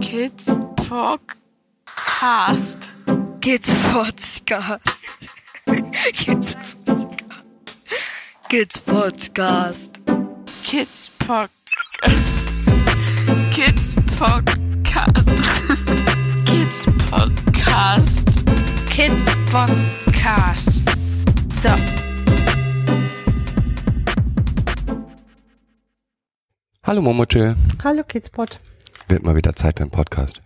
Kids Podcast. Kids Podcast. Kids Podcast. Kids Podcast. Kids Podcast. Kids Podcast. Kids Podcast. Kid Podcast. So. Hallo Momochill. Hallo Kidspot. Wird mal wieder Zeit für einen Podcast.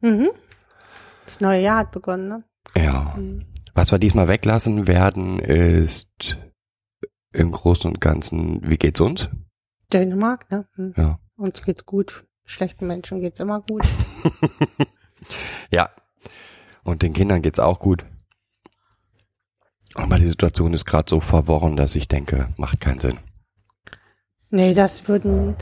Mhm. Das neue Jahr hat begonnen, ne? Ja. Was wir diesmal weglassen werden, ist im Großen und Ganzen, wie geht's uns? Dänemark, ne? Hm. Ja. Uns geht's gut. Schlechten Menschen geht's immer gut. Ja. Und den Kindern geht's auch gut. Aber die Situation ist gerade so verworren, dass ich denke, macht keinen Sinn. nee, das würden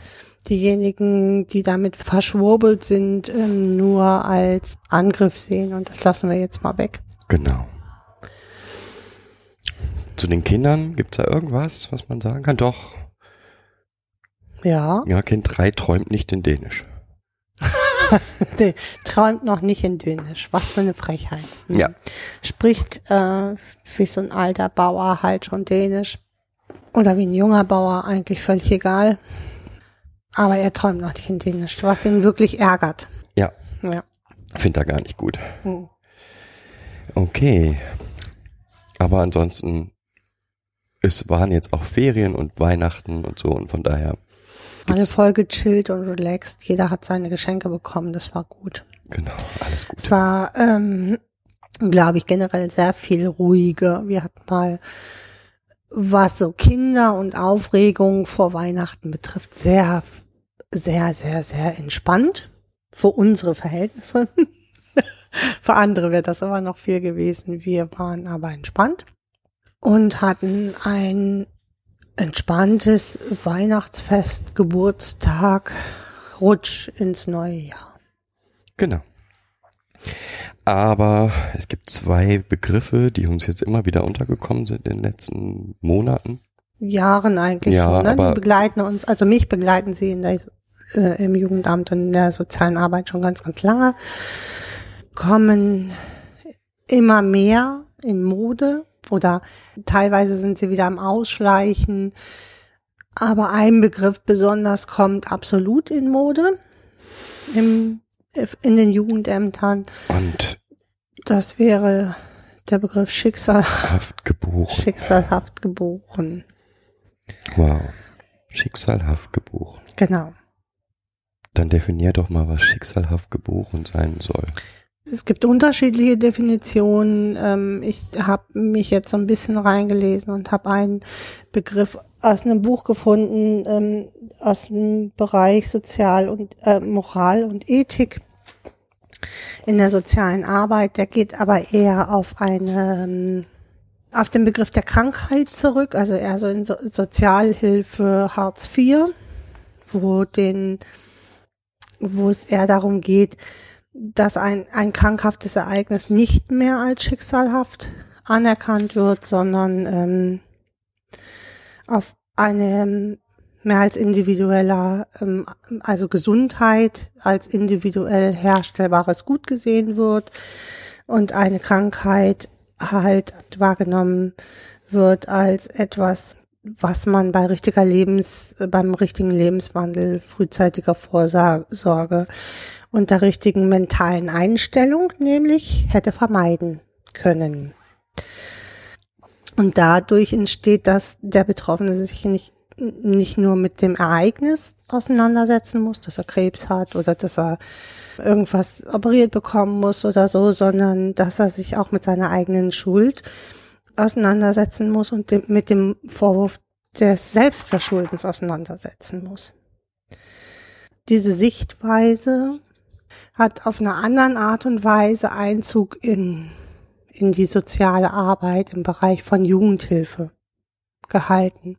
diejenigen, die damit verschwurbelt sind, ähm, nur als Angriff sehen und das lassen wir jetzt mal weg. Genau. Zu den Kindern gibt's da irgendwas, was man sagen kann? Doch. Ja, Ja, Kind 3 träumt nicht in Dänisch. nee, träumt noch nicht in Dänisch. Was für eine Frechheit. Hm. Ja. Spricht äh, wie so ein alter Bauer halt schon Dänisch. Oder wie ein junger Bauer, eigentlich völlig egal. Aber er träumt noch nicht in Dänisch, was ihn wirklich ärgert. Ja, Ja. find er gar nicht gut. Hm. Okay. Aber ansonsten, es waren jetzt auch Ferien und Weihnachten und so und von daher, Alle Gibt's- voll gechillt und relaxed. Jeder hat seine Geschenke bekommen. Das war gut. genau, alles gut. Es war, ähm, glaube ich, generell sehr viel ruhiger. Wir hatten mal, was so Kinder und Aufregung vor Weihnachten betrifft, sehr, sehr, sehr, sehr entspannt. Für unsere Verhältnisse. Für andere wäre das immer noch viel gewesen. Wir waren aber entspannt und hatten ein entspanntes Weihnachtsfest, Geburtstag, Rutsch ins neue Jahr. Genau. Aber es gibt zwei Begriffe, die uns jetzt immer wieder untergekommen sind in den letzten Monaten. Jahren eigentlich Ja, schon. Ne? Die begleiten uns, also mich begleiten sie in der, äh, im Jugendamt und in der sozialen Arbeit schon ganz, ganz lange. Kommen immer mehr in Mode oder teilweise sind sie wieder am Ausschleichen. Aber ein Begriff besonders kommt absolut in Mode im, in den Jugendämtern. Und Das wäre der Begriff Schicksal, haft geboren. schicksalhaft geboren. Wow. Schicksalhaft geboren. Genau. Dann definier doch mal, was schicksalhaft geboren sein soll. Es gibt unterschiedliche Definitionen. Ähm, ich habe mich jetzt so ein bisschen reingelesen und habe einen Begriff aus einem Buch gefunden, ähm, aus dem Bereich Sozial und äh, Moral und Ethik in der sozialen Arbeit. Der geht aber eher auf eine ähm, auf den Begriff der Krankheit zurück, also eher so in so Sozialhilfe Hartz IV, wo den wo es eher darum geht, dass ein, ein krankhaftes Ereignis nicht mehr als schicksalhaft anerkannt wird, sondern ähm, auf eine ähm, mehr als individueller, ähm, also Gesundheit als individuell herstellbares Gut gesehen wird und eine Krankheit halt wahrgenommen wird als etwas, was man bei richtiger Lebens, beim richtigen Lebenswandel, frühzeitiger Vorsorge und der richtigen mentalen Einstellung nämlich hätte vermeiden können. Und dadurch entsteht, dass der Betroffene sich nicht, nicht nur mit dem Ereignis auseinandersetzen muss, dass er Krebs hat oder dass er irgendwas operiert bekommen muss oder so, sondern dass er sich auch mit seiner eigenen Schuld auseinandersetzen muss und dem, mit dem Vorwurf des Selbstverschuldens auseinandersetzen muss. Diese Sichtweise hat auf einer anderen Art und Weise Einzug in, in die soziale Arbeit im Bereich von Jugendhilfe gehalten.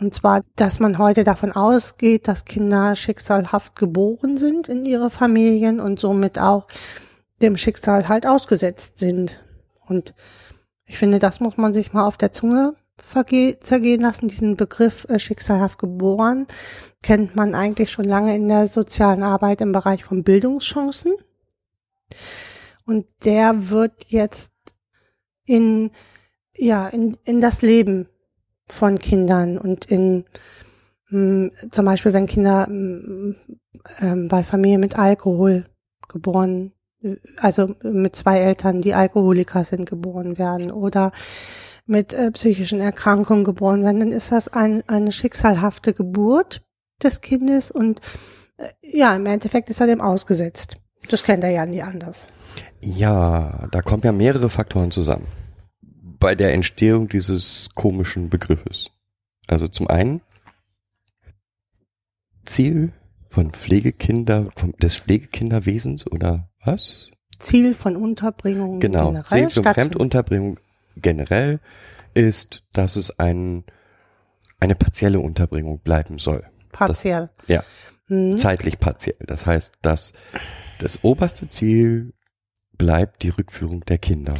Und zwar, dass man heute davon ausgeht, dass Kinder schicksalhaft geboren sind in ihre Familien und somit auch dem Schicksal halt ausgesetzt sind. Und ich finde, das muss man sich mal auf der Zunge zergehen lassen. Diesen Begriff äh, schicksalhaft geboren kennt man eigentlich schon lange in der sozialen Arbeit im Bereich von Bildungschancen. Und der wird jetzt in, ja, in, in das Leben von Kindern und in, mh, zum Beispiel, wenn Kinder mh, ähm, bei Familien mit Alkohol geboren, also mit zwei Eltern, die Alkoholiker sind, geboren werden oder mit äh, psychischen Erkrankungen geboren werden, dann ist das ein, eine schicksalhafte Geburt des Kindes und äh, ja, im Endeffekt ist er dem ausgesetzt. Das kennt er ja nie anders. Ja, da kommen ja mehrere Faktoren zusammen bei der Entstehung dieses komischen Begriffes. Also zum einen Ziel von Pflegekinder, vom, des Pflegekinderwesens oder was? Ziel von Unterbringung Genau, generell. Ziel von Fremdunterbringung generell ist, dass es ein, eine partielle Unterbringung bleiben soll. partiell. Ja, Hm. zeitlich partiell. Das heißt, dass das oberste Ziel bleibt die Rückführung der Kinder.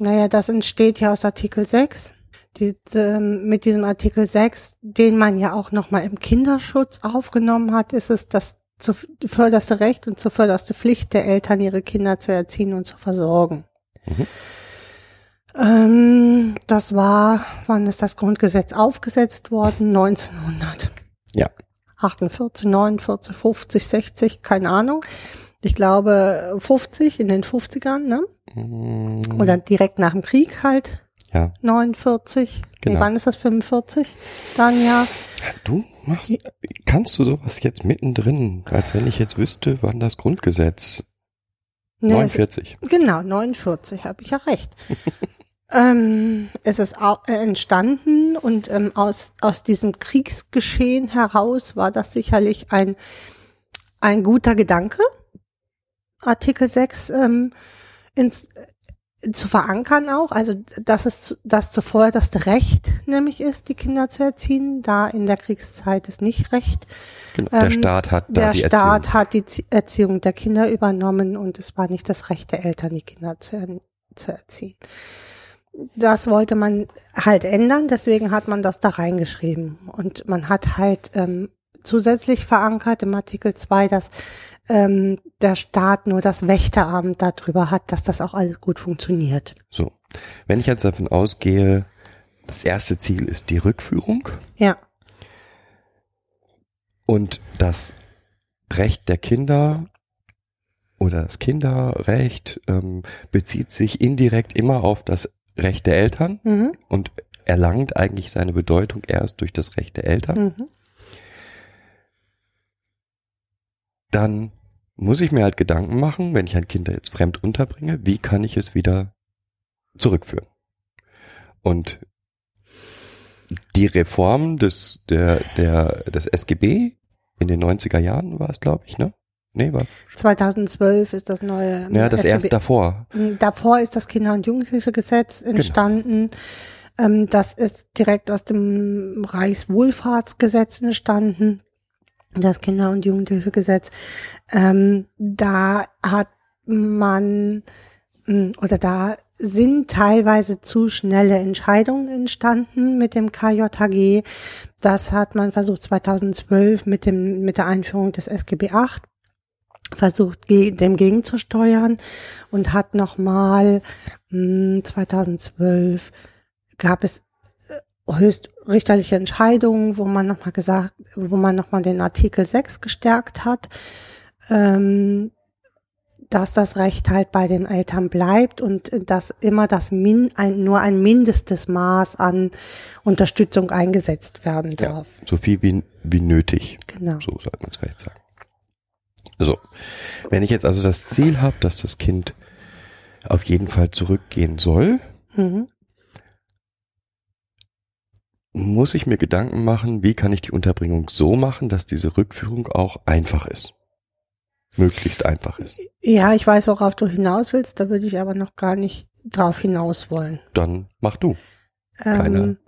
Naja, das entsteht ja aus Artikel 6. Die, ähm, mit diesem Artikel 6, den man ja auch nochmal im Kinderschutz aufgenommen hat, ist es das zu, förderste Recht und zur förderste Pflicht der Eltern, ihre Kinder zu erziehen und zu versorgen. Mhm. Ähm, das war, wann ist das Grundgesetz aufgesetzt worden? 1900. Ja. 48, 49, 50, 60, keine Ahnung. Ich glaube 50 in den 50ern, ne? Mm, Oder direkt nach dem Krieg halt. Ja. 49. Nee, Genau. wann ist das? 45? Dann ja. Du machst, kannst du sowas jetzt mittendrin, als wenn ich jetzt wüsste, wann das Grundgesetz Nee, es, 49. genau, 49, habe ich ja recht. ähm, es ist äh, entstanden und ähm, aus, aus diesem Kriegsgeschehen heraus war das sicherlich ein, ein guter Gedanke, Artikel 6 ähm, ins, zu verankern auch, also dass es das zuvor das Recht nämlich ist, die Kinder zu erziehen, da in der Kriegszeit ist nicht Recht. Genau. Der Ähm, Staat hat da Der die Staat Erziehung. hat die Zie- Erziehung der Kinder übernommen und es war nicht das Recht der Eltern, die Kinder zu, zu erziehen. Das wollte man halt ändern, deswegen hat man das da reingeschrieben. Und man hat halt ähm, zusätzlich verankert im Artikel 2, dass ähm, der Staat nur das Wächteramt darüber hat, dass das auch alles gut funktioniert. So. Wenn ich jetzt davon ausgehe, das erste Ziel ist die Rückführung Ja, und das Recht der Kinder oder das Kinderrecht ähm, bezieht sich indirekt immer auf das Recht der Eltern mhm. und erlangt eigentlich seine Bedeutung erst durch das Recht der Eltern. Mhm. Dann muss ich mir halt Gedanken machen, wenn ich ein Kind jetzt fremd unterbringe, wie kann ich es wieder zurückführen? Und die Reform des, der, der, des SGB in den 90er Jahren war es, glaube ich, ne? Nee, war, 2012 ist das neue. ja, das StB erst davor. Davor ist das Kinder- und Jugendhilfegesetz entstanden. Ähm, das ist direkt aus dem Reichswohlfahrtsgesetz entstanden. Das Kinder- und Jugendhilfegesetz. Ähm, da hat man mh, oder da sind teilweise zu schnelle Entscheidungen entstanden mit dem KJHG. Das hat man versucht 2012 mit dem mit der Einführung des SGB VIII versucht ge- dem gegenzusteuern und hat nochmal 2012 gab es höchstrichterliche Entscheidungen, wo man nochmal gesagt, wo man nochmal den Artikel 6 gestärkt hat, ähm, dass das Recht halt bei den Eltern bleibt und dass immer das Min, ein, nur ein mindestes Maß an Unterstützung eingesetzt werden Ja, darf. so viel wie, wie nötig. Genau. So sollte man es vielleicht sagen. So. Wenn ich jetzt also das Ziel habe, dass das Kind auf jeden Fall zurückgehen soll, Mhm. Muss ich mir Gedanken machen, wie kann ich die Unterbringung so machen, dass diese Rückführung auch einfach ist. Möglichst einfach ist. Ja, ich weiß, worauf du hinaus willst, da würde ich aber noch gar nicht drauf hinaus wollen. Dann mach du. Keine. Ähm,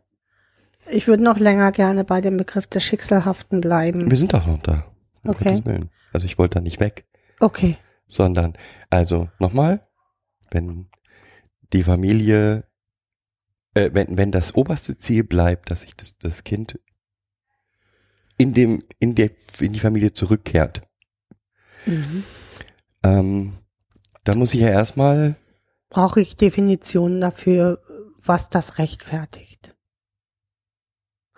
ich würde noch länger gerne bei dem Begriff des Schicksalhaften bleiben. Wir sind doch noch da. Um Okay. Also ich wollte da nicht weg, Okay. sondern, also nochmal, wenn die Familie äh, wenn, wenn das oberste Ziel bleibt, dass sich das, das Kind in dem, in der, in die Familie zurückkehrt, Mhm. ähm, dann muss ich ja erstmal, Brauche ich Definitionen dafür, was das rechtfertigt?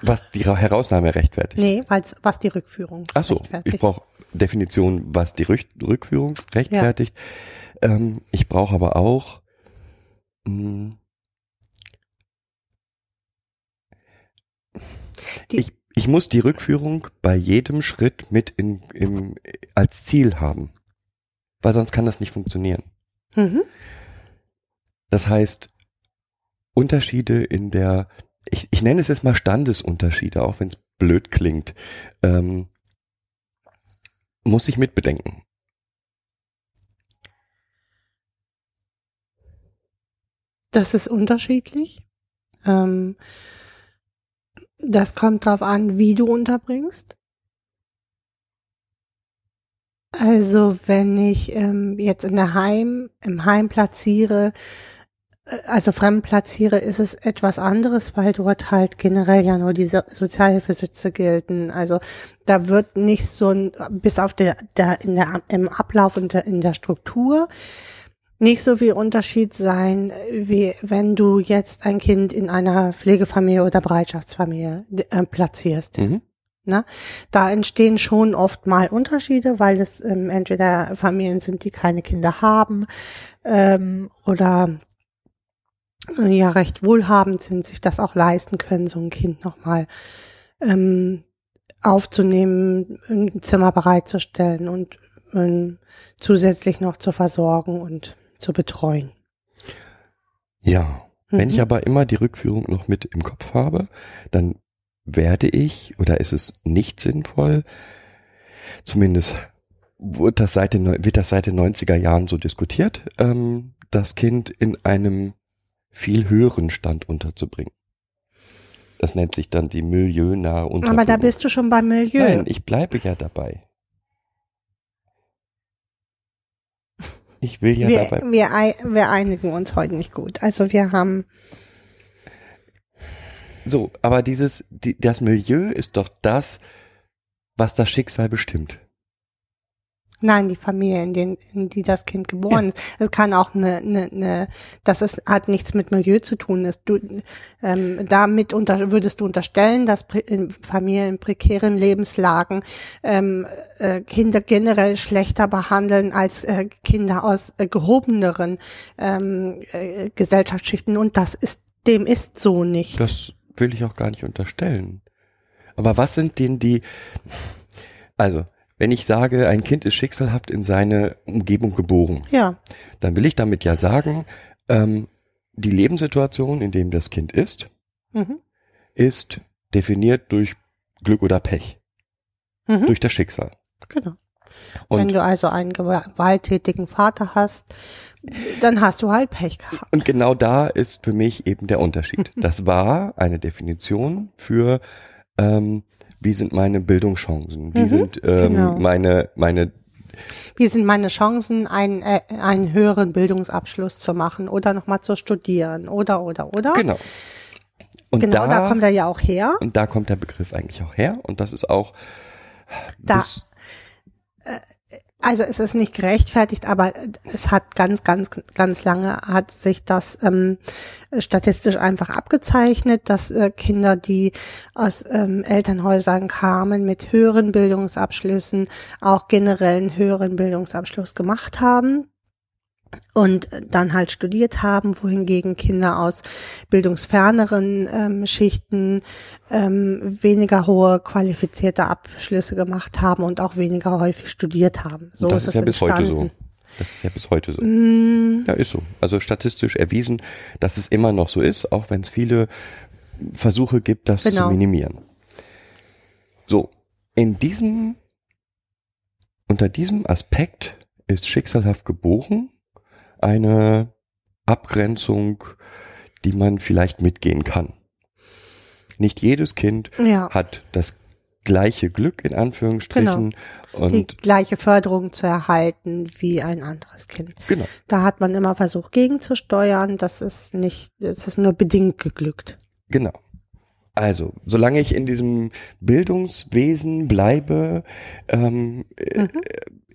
was die Ra- Herausnahme rechtfertigt. Nee, weil's, was die Rückführung Ach so, rechtfertigt. ich brauche Definition, was die Rück Rückführung rechtfertigt. Ähm, ich brauche aber auch mh, ich, ich muss die Rückführung bei jedem Schritt mit in, im, als Ziel haben, weil sonst kann das nicht funktionieren. mhm. Das heißt, Unterschiede in der, ich, ich nenne es jetzt mal Standesunterschiede, auch wenn es blöd klingt, ähm, muss ich mitbedenken. Das ist unterschiedlich. Ähm, das kommt drauf an, wie du unterbringst. Also wenn ich ähm, jetzt in der Heim, im Heim platziere, äh, also fremd platziere, ist es etwas anderes, weil dort halt generell ja nur diese Sozialhilfesitze gelten. Also da wird nicht so ein, bis auf der, der, in der, im Ablauf und der, in der Struktur nicht so viel Unterschied sein, wie wenn du jetzt ein Kind in einer Pflegefamilie oder Bereitschaftsfamilie äh, platzierst. Mhm. Ne? Da entstehen schon oft mal Unterschiede, weil es ähm, entweder Familien sind, die keine Kinder haben ähm, oder äh, ja recht wohlhabend sind, sich das auch leisten können, so ein Kind nochmal ähm, aufzunehmen, ein Zimmer bereitzustellen und ähm, zusätzlich noch zu versorgen und zu betreuen. Ja. Wenn Mhm. ich aber immer die Rückführung noch mit im Kopf habe, dann werde ich oder ist es nicht sinnvoll, zumindest wird das seit den, wird das seit den 90er Jahren so diskutiert, ähm, das Kind in einem viel höheren Stand unterzubringen. Das nennt sich dann die milieunahe Unterbringung. Aber da bist du schon beim Milieu. Nein, ich bleibe ja dabei. Ich will ja wir, dabei. wir, wir einigen uns heute nicht gut. Also wir haben, So, aber dieses, die, das Milieu ist doch das, was das Schicksal bestimmt. Nein, die Familie, in, den, in die das Kind geboren ist. Es kann auch eine, eine, eine das ist, hat nichts mit Milieu zu tun. Ist du, ähm, damit unter, würdest du unterstellen, dass in Familien in prekären Lebenslagen ähm, äh, Kinder generell schlechter behandeln als äh, Kinder aus äh, gehobeneren ähm, äh, Gesellschaftsschichten. Und das ist, dem ist so nicht. Das will ich auch gar nicht unterstellen. Aber was sind denn die, also, wenn ich sage, ein Kind ist schicksalhaft in seine Umgebung geboren, ja. dann will ich damit ja sagen, ähm, die Lebenssituation, in dem das Kind ist, Mhm. ist definiert durch Glück oder Pech, Mhm. durch das Schicksal. Genau. Wenn Und, du also einen gewalttätigen Vater hast, dann hast du halt Pech gehabt. und genau da ist für mich eben der Unterschied. Das war eine Definition für, ähm, wie sind meine Bildungschancen, wie Mhm, sind ähm, genau. meine, meine Wie sind meine Chancen, einen, äh, einen höheren Bildungsabschluss zu machen oder nochmal zu studieren oder, oder, oder? Genau. Und Genau, da, da, kommt er ja auch her. und da kommt der Begriff eigentlich auch her und das ist auch Da, bis, also es ist nicht gerechtfertigt, aber es hat ganz, ganz, ganz lange hat sich das ähm, statistisch einfach abgezeichnet, dass äh, Kinder, die aus ähm, Elternhäusern kamen mit höheren Bildungsabschlüssen, auch generell einen höheren Bildungsabschluss gemacht haben und dann halt studiert haben, wohingegen Kinder aus bildungsferneren ähm, Schichten ähm, weniger hohe qualifizierte Abschlüsse gemacht haben und auch weniger häufig studiert haben. So das ist ist ja bis heute so. entstanden. Das ist ja bis heute so. Mm, Ja, ist so. Also statistisch erwiesen, dass es immer noch so ist, auch wenn es viele Versuche gibt, das Genau. zu minimieren. So, in diesem, unter diesem Aspekt ist schicksalhaft geboren eine Abgrenzung, die man vielleicht mitgehen kann. Nicht jedes Kind ja. hat das gleiche Glück in Anführungsstrichen die und gleiche Förderung zu erhalten wie ein anderes Kind. genau. Da hat man immer versucht gegenzusteuern. Das ist nicht, es ist nur bedingt geglückt. Genau. Also, solange ich in diesem Bildungswesen bleibe, ähm, äh,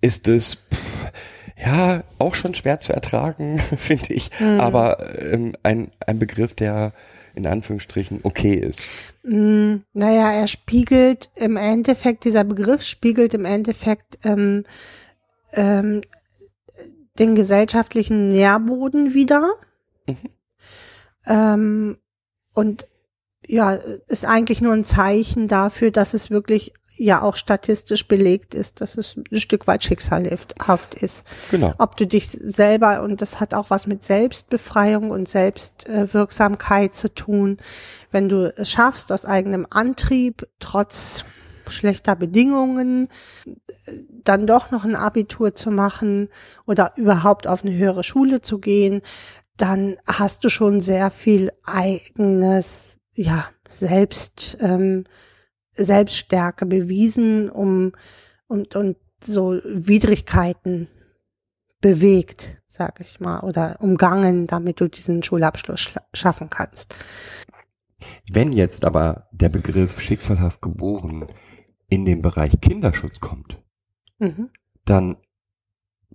ist es pff, ja auch schon schwer zu ertragen, finde ich, aber ähm, ein, ein Begriff, der in Anführungsstrichen okay ist. Mm, Naja, er spiegelt im Endeffekt, dieser Begriff spiegelt im Endeffekt ähm, ähm, den gesellschaftlichen Nährboden wieder. Ähm, und ja, ist eigentlich nur ein Zeichen dafür, dass es wirklich ja auch statistisch belegt ist, dass es ein Stück weit schicksalhaft ist. Genau. Ob du dich selber, und das hat auch was mit Selbstbefreiung und Selbstwirksamkeit zu tun, wenn du es schaffst, aus eigenem Antrieb, trotz schlechter Bedingungen, dann doch noch ein Abitur zu machen oder überhaupt auf eine höhere Schule zu gehen, dann hast du schon sehr viel eigenes, ja, Selbst, ähm, Selbststärke bewiesen, um und, und so Widrigkeiten bewegt, sag ich mal, oder umgangen, damit du diesen Schulabschluss schaffen kannst. Wenn jetzt aber der Begriff schicksalhaft geboren in den Bereich Kinderschutz kommt, Mhm. dann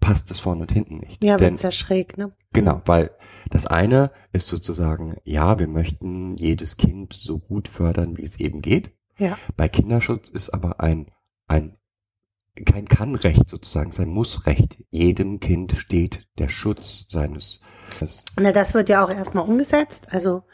passt es vorne und hinten nicht. Ja, wird's ja schräg, ne? Genau, weil das eine ist sozusagen, ja, wir möchten jedes Kind so gut fördern, wie es eben geht. Ja. Bei Kinderschutz ist aber ein, ein, kein Kannrecht sozusagen, es ist ein Mussrecht. Jedem Kind steht der Schutz seines, Na, das wird ja auch erstmal umgesetzt. Also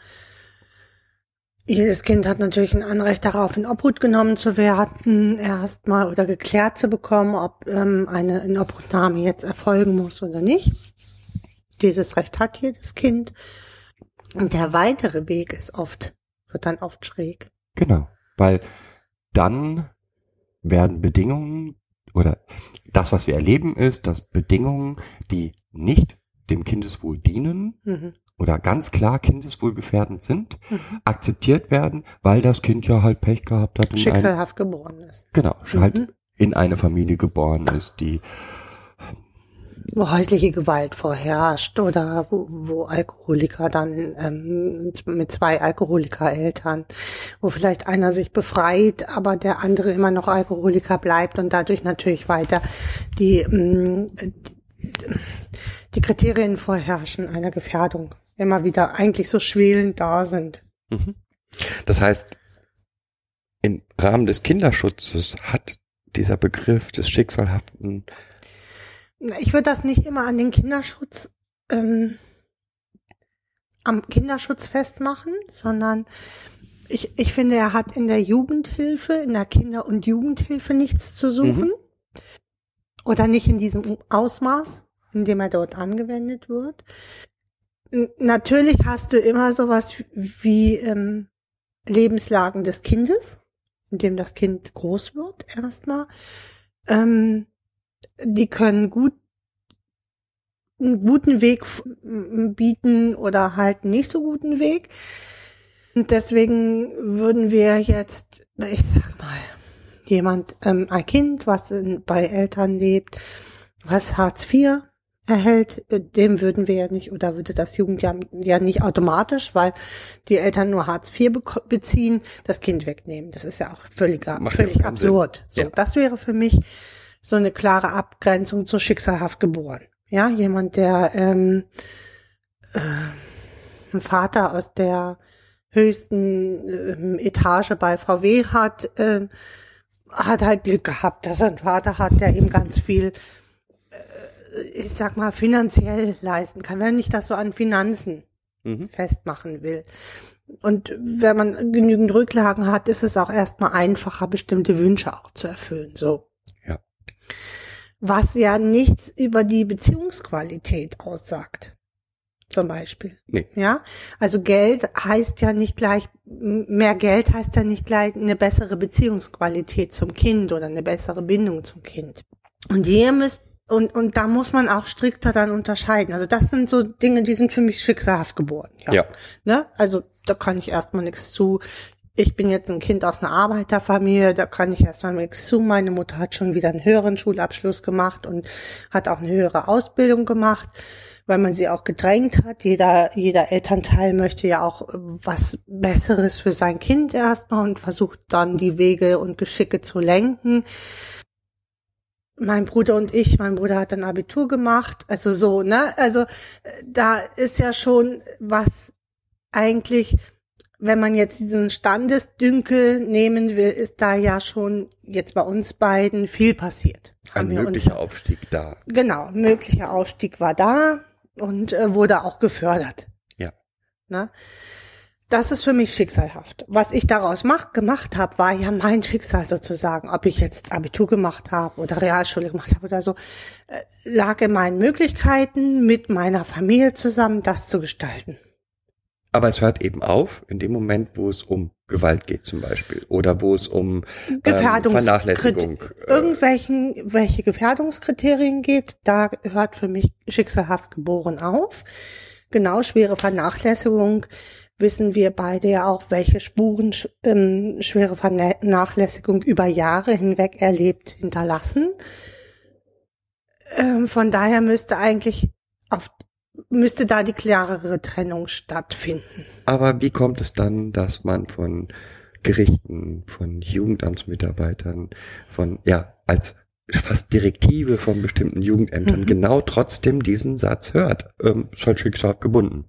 jedes Kind hat natürlich ein Anrecht darauf, in Obhut genommen zu werden, erstmal oder geklärt zu bekommen, ob ähm, eine Inobhutnahme jetzt erfolgen muss oder nicht. Dieses Recht hat jedes Kind. Und der weitere Weg ist oft, wird dann oft schräg. genau, weil dann werden Bedingungen oder das, was wir erleben, ist, dass Bedingungen, die nicht dem Kindeswohl dienen, Mhm. oder ganz klar kindeswohlgefährdend sind, Mhm. akzeptiert werden, weil das Kind ja halt Pech gehabt hat und ein, Schicksalhaft geboren ist. genau, Mhm. halt in eine Familie geboren ist, die wo häusliche Gewalt vorherrscht oder wo, wo Alkoholiker dann ähm, mit zwei Alkoholikereltern, wo vielleicht einer sich befreit, aber der andere immer noch Alkoholiker bleibt und dadurch natürlich weiter die, ähm, die Kriterien vorherrschen einer Gefährdung immer wieder eigentlich so schwelend da sind. Das heißt, im Rahmen des Kinderschutzes hat dieser Begriff des Schicksalhaften, Ich würde das nicht immer an den Kinderschutz, ähm, am Kinderschutz festmachen, sondern ich, ich finde, er hat in der Jugendhilfe, in der Kinder- und Jugendhilfe nichts zu suchen. Oder nicht in diesem Ausmaß, in dem er dort angewendet wird. Natürlich hast du immer sowas wie ähm, Lebenslagen des Kindes, in dem das Kind groß wird, erstmal. Ähm, die können gut einen guten Weg bieten oder halt nicht so guten Weg. Und deswegen würden wir jetzt, ich sag mal, jemand, ähm, ein Kind, was in, bei Eltern lebt, was Hartz IV erhält, äh, dem würden wir ja nicht, oder würde das Jugendjahr ja nicht automatisch, weil die Eltern nur Hartz IV beziehen, das Kind wegnehmen. Das ist ja auch völliger, Macht völlig keinen Sinn. absurd. So, Ja. das wäre für mich so eine klare Abgrenzung zu schicksalhaft geboren. Ja, jemand, der ähm, äh, einen Vater aus der höchsten ähm, Etage bei VW hat, ähm, hat halt Glück gehabt, dass er einen Vater hat, der ihm ganz viel, äh, ich sag mal, finanziell leisten kann, wenn ich das so an Finanzen Mhm. festmachen will. Und wenn man genügend Rücklagen hat, ist es auch erstmal einfacher, bestimmte Wünsche auch zu erfüllen. So. Was ja nichts über die Beziehungsqualität aussagt. Zum Beispiel. nee, Ja, also Geld heißt ja nicht gleich, mehr Geld heißt ja nicht gleich eine bessere Beziehungsqualität zum Kind oder eine bessere Bindung zum Kind. Und ihr müsst, und, und da muss man auch strikter dann unterscheiden. Also das sind so Dinge, die sind für mich schicksalhaft geboren. Ja. Ja. Ne? Also da kann ich erstmal nichts zu. Ich bin jetzt ein Kind aus einer Arbeiterfamilie, da kann ich erstmal nichts zu. Meine Mutter hat schon wieder einen höheren Schulabschluss gemacht und hat auch eine höhere Ausbildung gemacht, weil man sie auch gedrängt hat. Jeder, jeder Elternteil möchte ja auch was Besseres für sein Kind erstmal und versucht dann die Wege und Geschicke zu lenken. Mein Bruder und ich, mein Bruder hat ein Abitur gemacht, also so, ne? Also da ist ja schon was eigentlich wenn man jetzt diesen Standesdünkel nehmen will, ist da ja schon jetzt bei uns beiden viel passiert. Ein möglicher uns, Aufstieg da. Genau, möglicher Aufstieg war da und äh, wurde auch gefördert. Ja. Na? Das ist für mich schicksalhaft. Was ich daraus mach, gemacht habe, war ja mein Schicksal sozusagen. Ob ich jetzt Abitur gemacht habe oder Realschule gemacht habe oder so, äh, lag in meinen Möglichkeiten, mit meiner Familie zusammen das zu gestalten. Aber es hört eben auf in dem Moment, wo es um Gewalt geht zum Beispiel oder wo es um ähm, Vernachlässigung. Äh, irgendwelchen, welche Gefährdungskriterien geht, da hört für mich schicksalhaft geboren auf. Genau, schwere Vernachlässigung wissen wir beide ja auch, welche Spuren ähm, schwere Vernachlässigung über Jahre hinweg erlebt hinterlassen. Ähm, von daher müsste eigentlich auf müsste da die klarere Trennung stattfinden. Aber wie kommt es dann, dass man von Gerichten, von Jugendamtsmitarbeitern, von, ja, als fast Direktive von bestimmten Jugendämtern mhm. genau trotzdem diesen Satz hört? Ähm, ist halt schicksalhaft gebunden.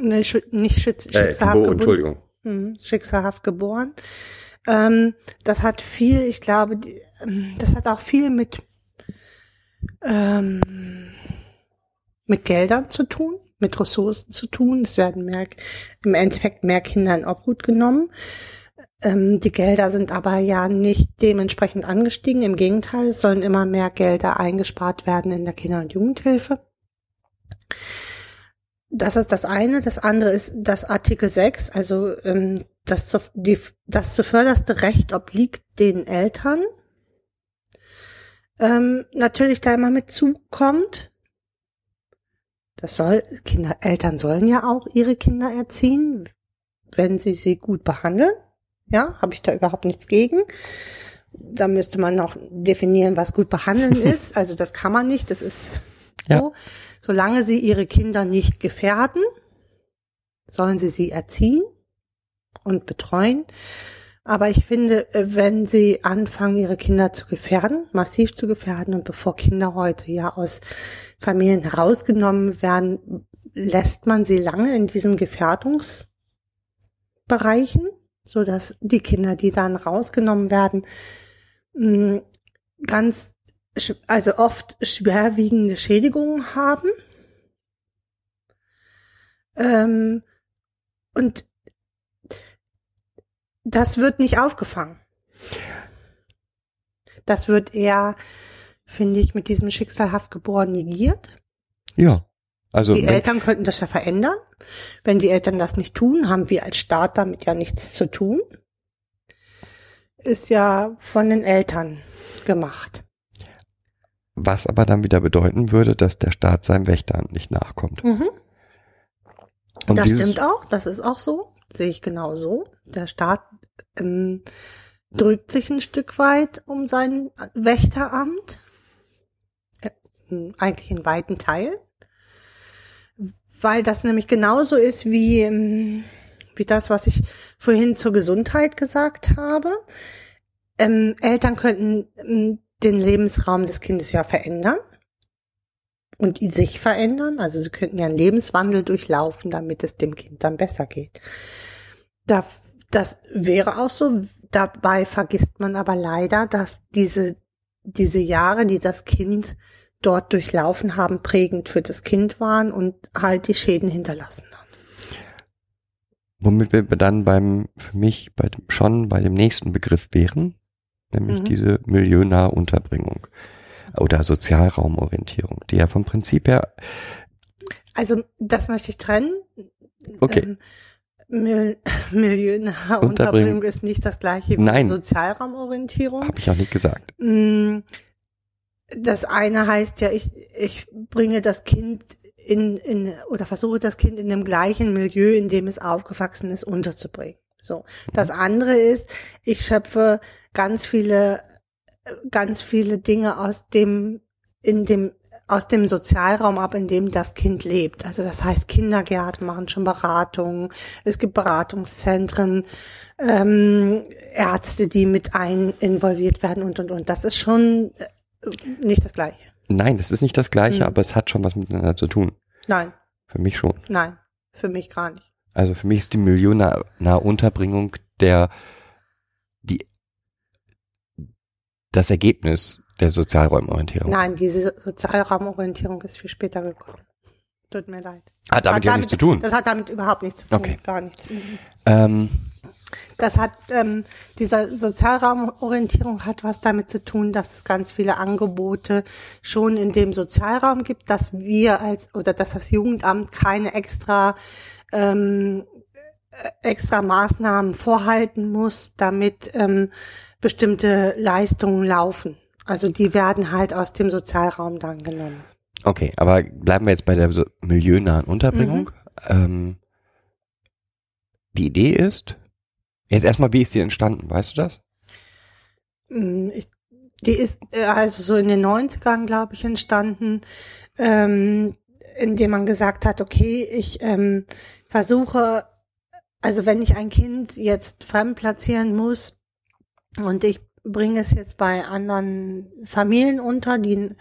Nee, sch nicht schitz äh, schicksalhaft geboren. Entschuldigung. Mhm, schicksalhaft geboren. Ähm, das hat viel, ich glaube, ähm, das hat auch viel mit ähm, mit Geldern zu tun, mit Ressourcen zu tun. Es werden mehr, im Endeffekt mehr Kinder in Obhut genommen. Ähm, die Gelder sind aber ja nicht dementsprechend angestiegen. Im Gegenteil, es sollen immer mehr Gelder eingespart werden in der Kinder- und Jugendhilfe. Das ist das eine. Das andere ist das Artikel 6, also ähm, das, zu, die, das zuvörderste Recht obliegt den Eltern. Ähm, natürlich da immer mit zukommt, das soll, Kinder, Eltern sollen ja auch ihre Kinder erziehen, wenn sie sie gut behandeln. Ja, habe ich da überhaupt nichts gegen. Da müsste man noch definieren, was gut behandeln ist. Also das kann man nicht. Das ist so. Ja. Solange sie ihre Kinder nicht gefährden, sollen sie sie erziehen und betreuen. Aber ich finde, äh, wenn sie anfangen, ihre Kinder zu gefährden, massiv zu gefährden, und bevor Kinder heute ja aus Familien herausgenommen werden, lässt man sie lange in diesen Gefährdungsbereichen, so dass die Kinder, die dann rausgenommen werden, ganz, also oft schwerwiegende Schädigungen haben. Ähm, und das wird nicht aufgefangen. Das wird eher, finde ich, mit diesem schicksalhaft geboren negiert. Ja. Also die Eltern könnten das ja verändern. Wenn die Eltern das nicht tun, haben wir als Staat damit ja nichts zu tun. Ist ja von den Eltern gemacht. Was aber dann wieder bedeuten würde, dass der Staat seinem Wächteramt nicht nachkommt. Mhm. Und das stimmt auch, das ist auch so, sehe ich genau so. Der Staat ähm, drückt sich ein Stück weit um sein Wächteramt, äh, eigentlich in weiten Teilen, weil das nämlich genauso ist wie, ähm, wie das, was ich vorhin zur Gesundheit gesagt habe. Ähm, Eltern könnten ähm, den Lebensraum des Kindes ja verändern und sich verändern. Also sie könnten ja einen Lebenswandel durchlaufen, damit es dem Kind dann besser geht. Da das wäre auch so. Dabei vergisst man aber leider, dass diese, diese Jahre, die das Kind dort durchlaufen haben, prägend für das Kind waren und halt die Schäden hinterlassen haben. Womit wir dann beim, für mich bei dem, schon bei dem nächsten Begriff wären, nämlich mhm. diese milieunahe Unterbringung oder Sozialraumorientierung, die ja vom Prinzip her. Also das möchte ich trennen. Okay. Ähm, Mil Milieunahe Unterbringung ist nicht das gleiche wie Nein. Sozialraumorientierung. Habe ich auch nicht gesagt. Mm, das eine heißt ja, ich, ich bringe das Kind in, in oder versuche das Kind in dem gleichen Milieu, in dem es aufgewachsen ist, unterzubringen. So. Das andere ist, ich schöpfe ganz viele, ganz viele Dinge aus dem, in dem, aus dem Sozialraum ab, in dem das Kind lebt. Also das heißt, Kindergärten machen schon Beratungen, es gibt Beratungszentren, ähm, Ärzte, die mit ein involviert werden und und und. Das ist schon äh, nicht das Gleiche. Nein, das ist nicht das Gleiche, Mhm. aber es hat schon was miteinander zu tun. Nein, Für mich schon. nein, für mich gar nicht. Also für mich ist die millionennahe Unterbringung der, die, das Ergebnis der Sozialräumorientierung. Nein, diese Sozialraumorientierung ist viel später gekommen. Tut mir leid. Hat damit Hat ja nichts zu tun. Das hat damit überhaupt nichts zu tun. Okay. Gar nichts. Mhm. Ähm, Das hat, ähm, diese Sozialraumorientierung hat was damit zu tun, dass es ganz viele Angebote schon in dem Sozialraum gibt, dass wir als, oder dass das Jugendamt keine extra, ähm, äh, extra Maßnahmen vorhalten muss, damit ähm, bestimmte Leistungen laufen. Also die werden halt aus dem Sozialraum dann genommen. okay, aber bleiben wir jetzt bei der so milieunahen Unterbringung. Ähm, die Idee ist, jetzt erstmal, wie ist die entstanden, weißt du das? Mm, Ich, die ist äh, also so in den 90ern, glaube ich, entstanden, ähm, indem man gesagt hat, okay, ich ähm, versuche, also wenn ich ein Kind jetzt fremd platzieren muss und ich bringe es jetzt bei anderen Familien unter, die einen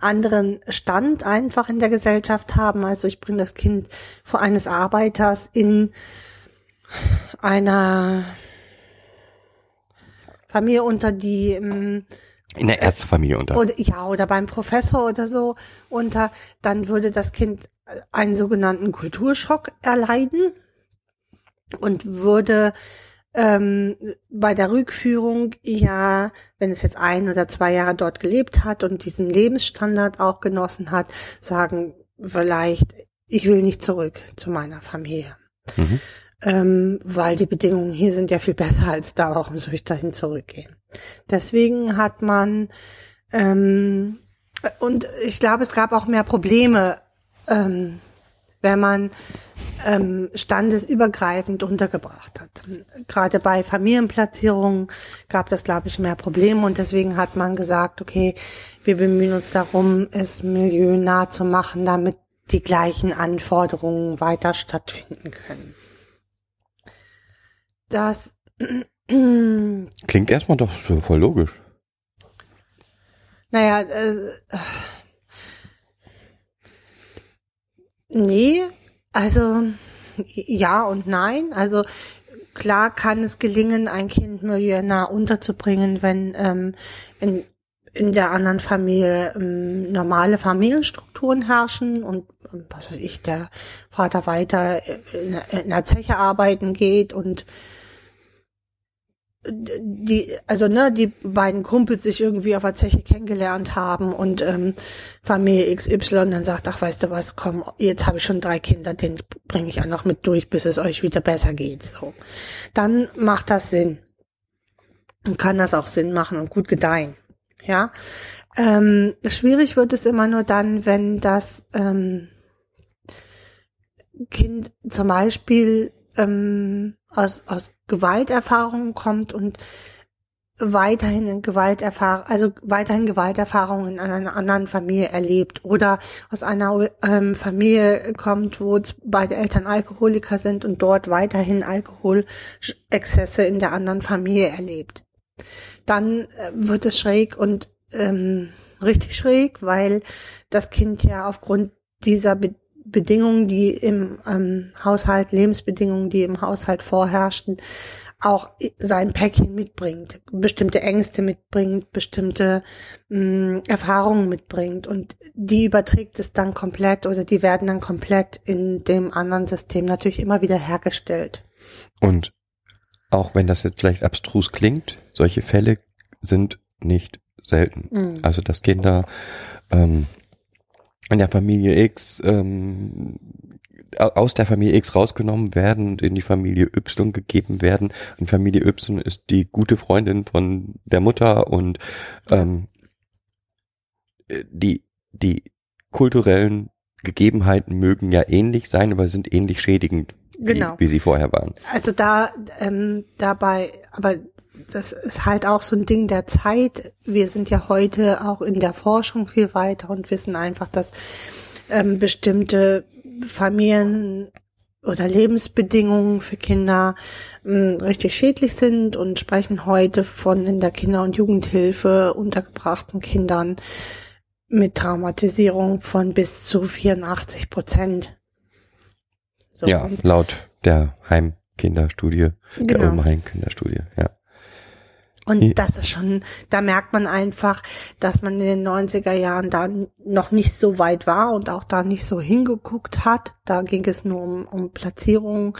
anderen Stand einfach in der Gesellschaft haben, also ich bringe das Kind vor eines Arbeiters in einer Familie unter, die ähm, In der Ärztefamilie unter. oder ja oder beim Professor oder so unter, dann würde das Kind einen sogenannten Kulturschock erleiden und würde ähm, bei der Rückführung ja, wenn es jetzt ein oder zwei Jahre dort gelebt hat und diesen Lebensstandard auch genossen hat, sagen vielleicht, ich will nicht zurück zu meiner Familie. Mhm. Ähm, weil die Bedingungen hier sind ja viel besser als da, warum soll ich dahin zurückgehen? Deswegen hat man, ähm, und ich glaube, es gab auch mehr Probleme, ähm, wenn man ähm, standesübergreifend untergebracht hat. Gerade bei Familienplatzierungen gab es, glaube ich, mehr Probleme und deswegen hat man gesagt, okay, wir bemühen uns darum, es milieunah zu machen, damit die gleichen Anforderungen weiter stattfinden können. Das Klingt erstmal doch voll logisch. Naja, äh, nee, also ja und nein. Also klar kann es gelingen, ein Kind milieunah unterzubringen, wenn ähm, in, in der anderen Familie ähm, normale Familienstrukturen herrschen und ähm, was weiß ich, der Vater weiter in, in der Zeche arbeiten geht und die, also ne, die beiden Kumpels sich irgendwie auf der Zeche kennengelernt haben und ähm, Familie XY dann sagt, ach weißt du was, komm, jetzt habe ich schon drei Kinder, den bringe ich noch mit durch, bis es euch wieder besser geht. So, dann macht das Sinn und kann das auch Sinn machen und gut gedeihen. Ja, ähm, schwierig wird es immer nur dann, wenn das ähm, Kind zum Beispiel ähm, aus, aus Gewalterfahrungen kommt und weiterhin in Gewalterfahrung, also weiterhin Gewalterfahrungen in einer anderen Familie erlebt oder aus einer ähm, Familie kommt, wo beide Eltern Alkoholiker sind und dort weiterhin Alkoholexzesse in der anderen Familie erlebt. Dann äh, wird es schräg und ähm, richtig schräg, weil das Kind ja aufgrund dieser Be Bedingungen, die im ähm, Haushalt, Lebensbedingungen, die im Haushalt vorherrschten, auch sein Päckchen mitbringt, bestimmte Ängste mitbringt, bestimmte mh, Erfahrungen mitbringt und die überträgt es dann komplett oder die werden dann komplett in dem anderen System natürlich immer wieder hergestellt. Und auch wenn das jetzt vielleicht abstrus klingt, solche Fälle sind nicht selten. Mhm. Also dass Kinder ähm, in der Familie X ähm, au- aus der Familie X rausgenommen werden und in die Familie Y gegeben werden. Und Familie Y ist die gute Freundin von der Mutter und ähm, äh, die die kulturellen Gegebenheiten mögen ja ähnlich sein, aber sind ähnlich schädigend, Genau. wie, wie sie vorher waren. Also da ähm, dabei, aber das ist halt auch so ein Ding der Zeit. Wir sind ja heute auch in der Forschung viel weiter und wissen einfach, dass ähm, bestimmte Familien oder Lebensbedingungen für Kinder ähm, richtig schädlich sind und sprechen heute von in der Kinder- und Jugendhilfe untergebrachten Kindern mit Traumatisierung von bis zu 84 Prozent. So, ja, laut der Heimkinderstudie, der Genau. Ulmer Heimkinderstudie, ja. Und Ja. das ist schon, da merkt man einfach, dass man in den 90er Jahren da noch nicht so weit war und auch da nicht so hingeguckt hat. Da ging es nur um, um Platzierung.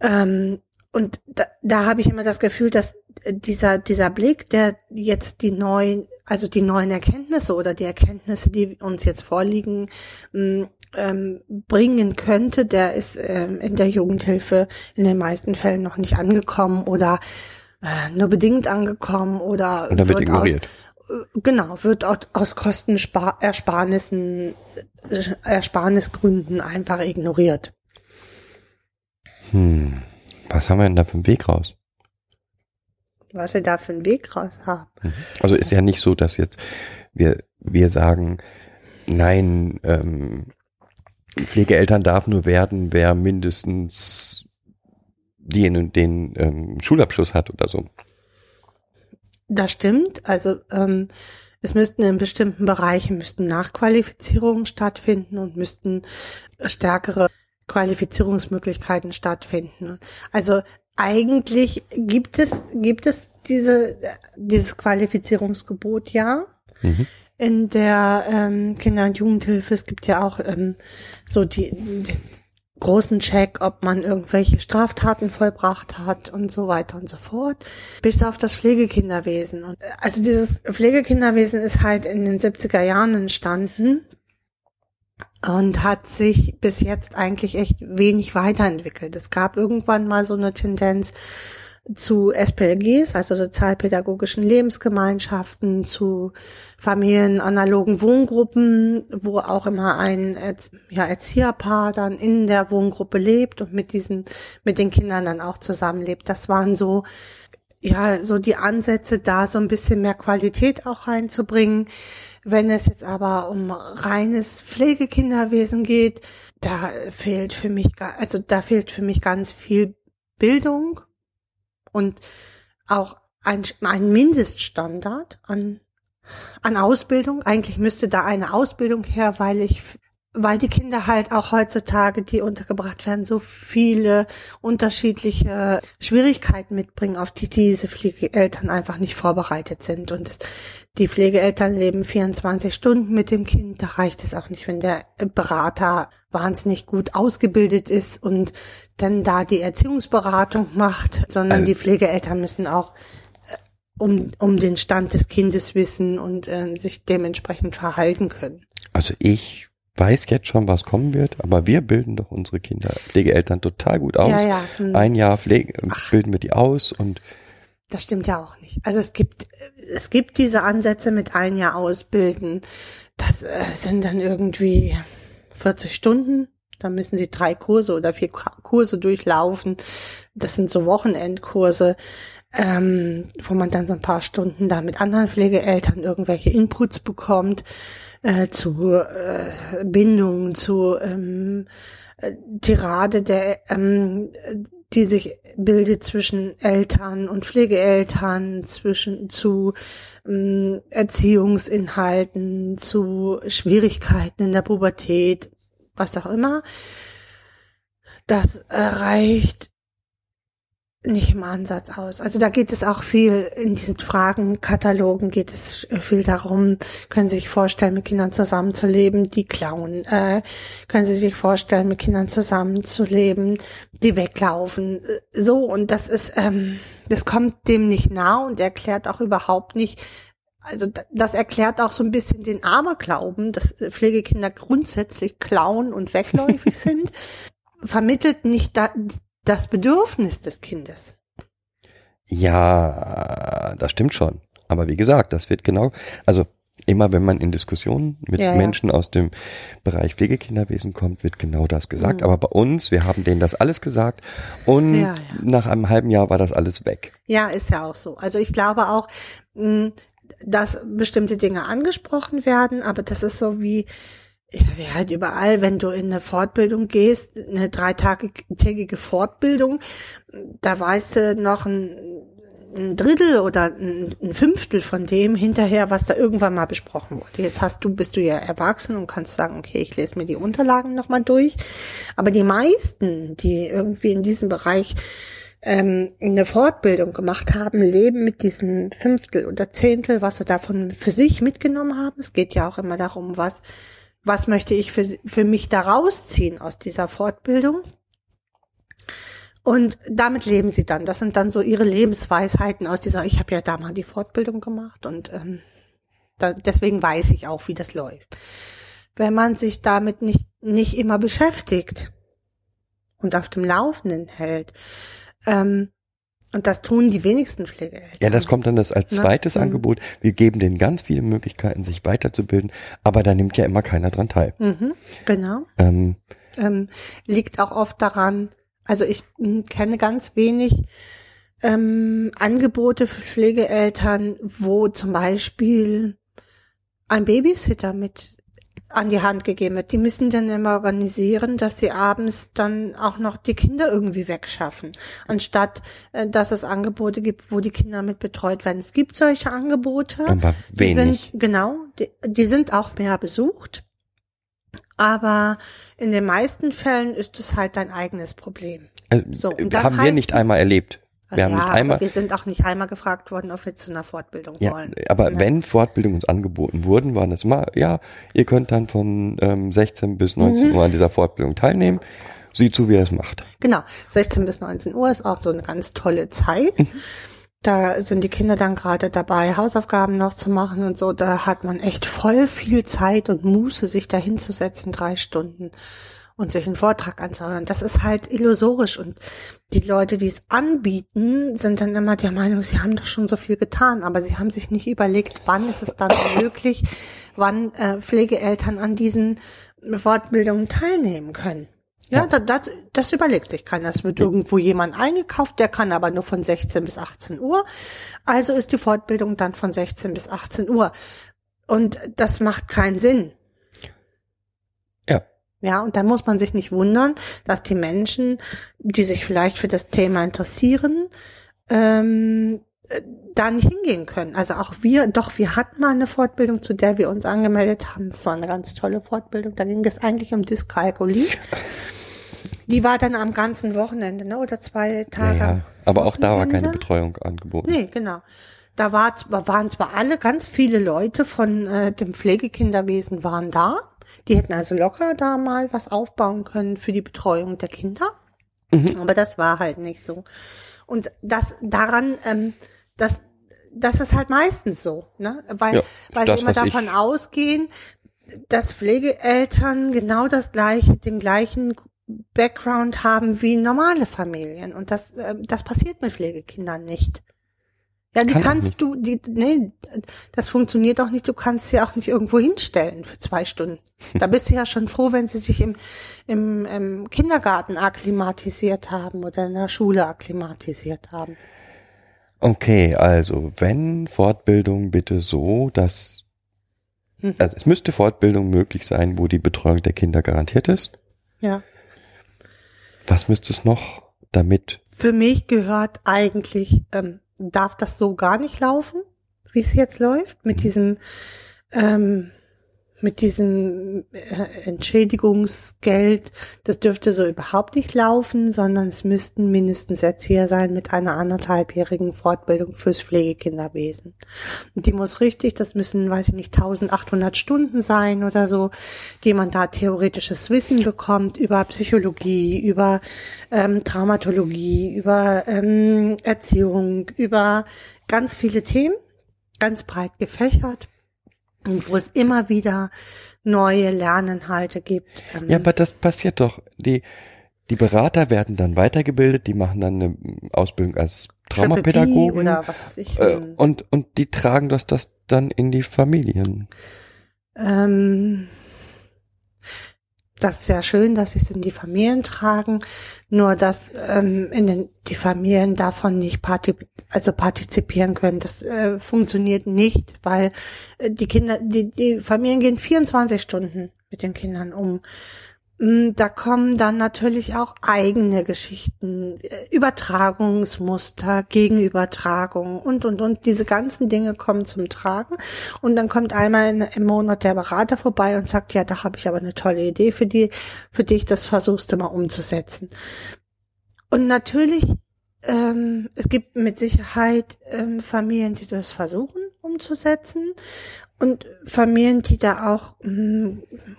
Ähm, und da, da habe ich immer das Gefühl, dass äh, dieser, dieser Blick, der jetzt die neuen, also die neuen Erkenntnisse oder die Erkenntnisse, die uns jetzt vorliegen, ähm, bringen könnte, der ist ähm, in der Jugendhilfe in den meisten Fällen noch nicht angekommen oder äh, nur bedingt angekommen oder, Und dann wird aus, ignoriert. äh, genau, wird aus, aus Kostenersparnissen, äh, Ersparnisgründen einfach ignoriert. Hm, was haben wir denn da für einen Weg raus? Was wir da für einen Weg raus haben. Also ist ja nicht so, dass jetzt wir, wir sagen, nein, ähm, Pflegeeltern darf nur werden, wer mindestens den und den ähm, Schulabschluss hat oder so. Das stimmt. Also ähm, es müssten in bestimmten Bereichen müssten Nachqualifizierungen stattfinden und müssten stärkere Qualifizierungsmöglichkeiten stattfinden. Also eigentlich gibt es gibt es diese dieses Qualifizierungsgebot ja Mhm. in der ähm, Kinder- und Jugendhilfe. Es gibt ja auch ähm, so die, großen Check, ob man irgendwelche Straftaten vollbracht hat und so weiter und so fort, bis auf das Pflegekinderwesen. Und, äh, also dieses Pflegekinderwesen ist halt in den 70er Jahren entstanden und hat sich bis jetzt eigentlich echt wenig weiterentwickelt. Es gab irgendwann mal so eine Tendenz, zu SPLGs, also sozialpädagogischen Lebensgemeinschaften, zu familienanalogen Wohngruppen, wo auch immer ein ja, Erzieherpaar dann in der Wohngruppe lebt und mit diesen, mit den Kindern dann auch zusammenlebt. Das waren so, ja, so die Ansätze, da so ein bisschen mehr Qualität auch reinzubringen. Wenn es jetzt aber um reines Pflegekinderwesen geht, da fehlt für mich, also da fehlt für mich ganz viel Bildung und auch ein, ein Mindeststandard an, an Ausbildung. Eigentlich müsste da eine Ausbildung her, weil ich, weil die Kinder halt auch heutzutage, die untergebracht werden, so viele unterschiedliche Schwierigkeiten mitbringen, auf die diese Pflegeeltern einfach nicht vorbereitet sind. Und es, die Pflegeeltern leben 24 Stunden mit dem Kind. Da reicht es auch nicht, wenn der Berater wahnsinnig gut ausgebildet ist und dann da die Erziehungsberatung macht, sondern Also- die Pflegeeltern müssen auch äh, um, um den Stand des Kindes wissen und ähm, sich dementsprechend verhalten können. Also ich weiß jetzt schon, was kommen wird, aber wir bilden doch unsere Kinder, Pflegeeltern total gut aus. Ja, ja. hm. Ein Jahr Pflege, bilden wir die aus und Das stimmt ja auch nicht. Also es gibt, es gibt diese Ansätze mit ein Jahr ausbilden. Das äh, sind dann irgendwie 40 Stunden. Da müssen sie drei Kurse oder vier Kurse durchlaufen. Das sind so Wochenendkurse, ähm, wo man dann so ein paar Stunden da mit anderen Pflegeeltern irgendwelche Inputs bekommt äh, zu äh, Bindung, zu ähm, äh, Tirade der ähm, die sich bildet zwischen Eltern und Pflegeeltern, zwischen zu ähm, Erziehungsinhalten, zu Schwierigkeiten in der Pubertät, was auch immer. Das reicht nicht im Ansatz aus. Also da geht es auch viel in diesen Fragenkatalogen geht es viel darum, können Sie sich vorstellen, mit Kindern zusammenzuleben, die klauen, äh, können Sie sich vorstellen, mit Kindern zusammenzuleben, die weglaufen. So, und das ist, ähm, das kommt dem nicht nah und erklärt auch überhaupt nicht, also das erklärt auch so ein bisschen den Aberglauben, dass äh, Pflegekinder grundsätzlich klauen und wegläufig sind, vermittelt nicht da, das Bedürfnis des Kindes. ja, das stimmt schon. Aber wie gesagt, das wird genau, also Immer wenn man in Diskussionen mit Ja, ja. Menschen aus dem Bereich Pflegekinderwesen kommt, wird genau das gesagt. Aber bei uns, wir haben denen das alles gesagt und Mhm. Ja, nach einem halben Jahr war das alles weg. Ja, ist ja auch so. Also ich glaube auch, mh, dass bestimmte Dinge angesprochen werden, aber das ist so wie, wie halt überall, wenn du in eine Fortbildung gehst, eine dreitägige Fortbildung, da weißt du noch ein, ein Drittel oder ein, ein Fünftel von dem hinterher, was da irgendwann mal besprochen wurde. Jetzt hast du, bist du ja erwachsen und kannst sagen, okay, ich lese mir die Unterlagen nochmal durch. Aber die meisten, die irgendwie in diesem Bereich ähm, eine Fortbildung gemacht haben, leben mit diesem Fünftel oder Zehntel, was sie davon für sich mitgenommen haben. Es geht ja auch immer darum, was, was möchte ich für, für mich da rausziehen aus dieser Fortbildung. Und damit leben sie dann. Das sind dann so ihre Lebensweisheiten aus dieser, ich habe ja da mal die Fortbildung gemacht und ähm, da, deswegen weiß ich auch, wie das läuft. Wenn man sich damit nicht, nicht immer beschäftigt und auf dem Laufenden hält, ähm, und das tun die wenigsten Pflegeeltern. Ja, das kommt dann das als Ne? zweites Mhm. Angebot. Wir geben denen ganz viele Möglichkeiten, sich weiterzubilden, aber da nimmt ja immer keiner dran teil. Mhm, genau. Ähm, ähm, liegt auch oft daran, also ich mh, kenne ganz wenig ähm, Angebote für Pflegeeltern, wo zum Beispiel ein Babysitter mit an die Hand gegeben wird. Die müssen dann immer organisieren, dass sie abends dann auch noch die Kinder irgendwie wegschaffen, anstatt äh, dass es Angebote gibt, wo die Kinder mit betreut werden. Es gibt solche Angebote. aber Die wenig. sind, genau, die, die sind auch mehr besucht. Aber in den meisten Fällen ist es halt dein eigenes Problem. Also, so, und äh, haben wir nicht einmal erlebt. Wir haben ja, nicht einmal, aber wir sind auch nicht einmal gefragt worden, ob wir zu einer Fortbildung ja, wollen. aber Ne? wenn Fortbildungen uns angeboten wurden, waren es immer, ja, ihr könnt dann von ähm, 16 bis 19 Mhm. Uhr an dieser Fortbildung teilnehmen. Sieht zu, wie er es macht. Genau, 16 bis 19 Uhr ist auch so eine ganz tolle Zeit. Mhm. Da sind die Kinder dann gerade dabei, Hausaufgaben noch zu machen und so. Da hat man echt voll viel Zeit und Muße, sich da hinzusetzen, drei Stunden und sich einen Vortrag anzuhören. Das ist halt illusorisch und die Leute, die es anbieten, sind dann immer der Meinung, sie haben doch schon so viel getan, aber sie haben sich nicht überlegt, wann ist es dann möglich, wann äh, Pflegeeltern an diesen Fortbildungen teilnehmen können. Ja, Das, das, das überlegt sich keiner. Es wird irgendwo jemand eingekauft, der kann aber nur von 16 bis 18 Uhr. Also ist die Fortbildung dann von 16 bis 18 Uhr. Und das macht keinen Sinn. Ja. Und da muss man sich nicht wundern, dass die Menschen, die sich vielleicht für das Thema interessieren, ähm, äh, da nicht hingehen können. Also auch wir, doch, wir hatten mal eine Fortbildung, zu der wir uns angemeldet haben. Das war eine ganz tolle Fortbildung. Da ging es eigentlich um Dyskalkulie. Die war dann am ganzen Wochenende, ne? Oder zwei Tage. Ja, aber auch da war keine? Betreuung angeboten. Nee, genau. Da war, waren zwar alle, ganz viele Leute von äh, dem Pflegekinderwesen waren da. Die hätten also locker da mal was aufbauen können für die Betreuung der Kinder. Aber das war halt nicht so. Und das daran, ähm, das, das ist halt meistens so, ne? Weil, Ja, weil das, sie immer was ich- davon ausgehen, dass Pflegeeltern genau das gleiche, den gleichen Background haben wie normale Familien. Und das, äh, das passiert mit Pflegekindern nicht. Ja, die Kann kannst du, die, nee, das funktioniert auch nicht. Du kannst sie auch nicht irgendwo hinstellen für zwei Stunden. Da bist du ja schon froh, wenn sie sich im, im, im Kindergarten akklimatisiert haben oder in der Schule akklimatisiert haben. Okay, also wenn Fortbildung bitte so, dass Mhm. also es müsste Fortbildung möglich sein, wo die Betreuung der Kinder garantiert ist. Ja. Was müsste es noch, damit Für mich gehört eigentlich, ähm, darf das so gar nicht laufen, wie es jetzt läuft, mit diesem, ähm, mit diesem äh, Entschädigungsgeld. Das dürfte so überhaupt nicht laufen, sondern es müssten mindestens Erzieher sein mit einer anderthalbjährigen Fortbildung fürs Pflegekinderwesen. Und die muss richtig, das müssen, weiß ich nicht, 1800 Stunden sein oder so, die man da theoretisches Wissen bekommt über Psychologie, über ähm, Traumatologie, über ähm, Erziehung, über ganz viele Themen, ganz breit gefächert und wo es immer wieder neue Lerninhalte gibt. Ähm, Ja, aber das passiert doch. Die, die Berater werden dann weitergebildet, die machen dann eine Ausbildung als Traumapädagogen. oder was weiß ich. Äh, hm. und, und die tragen das, das dann in die Familien. Ähm, das ist sehr schön, dass sie es in die Familien tragen, nur dass ähm, in den, die Familien davon nicht parti also partizipieren können. Das äh, funktioniert nicht, weil äh, die Kinder, die, die Familien gehen 24 Stunden mit den Kindern um. Mm, Da kommen dann natürlich auch eigene Geschichten, äh, Übertragungsmuster, Gegenübertragung und, und, und. Diese ganzen Dinge kommen zum Tragen. Und dann kommt einmal in, im Monat der Berater vorbei und sagt, ja, da habe ich aber eine tolle Idee für die, für dich, das versuchst du mal umzusetzen. Und natürlich, ähm, es gibt mit Sicherheit ähm, Familien, die das versuchen umzusetzen und Familien, die da auch mh,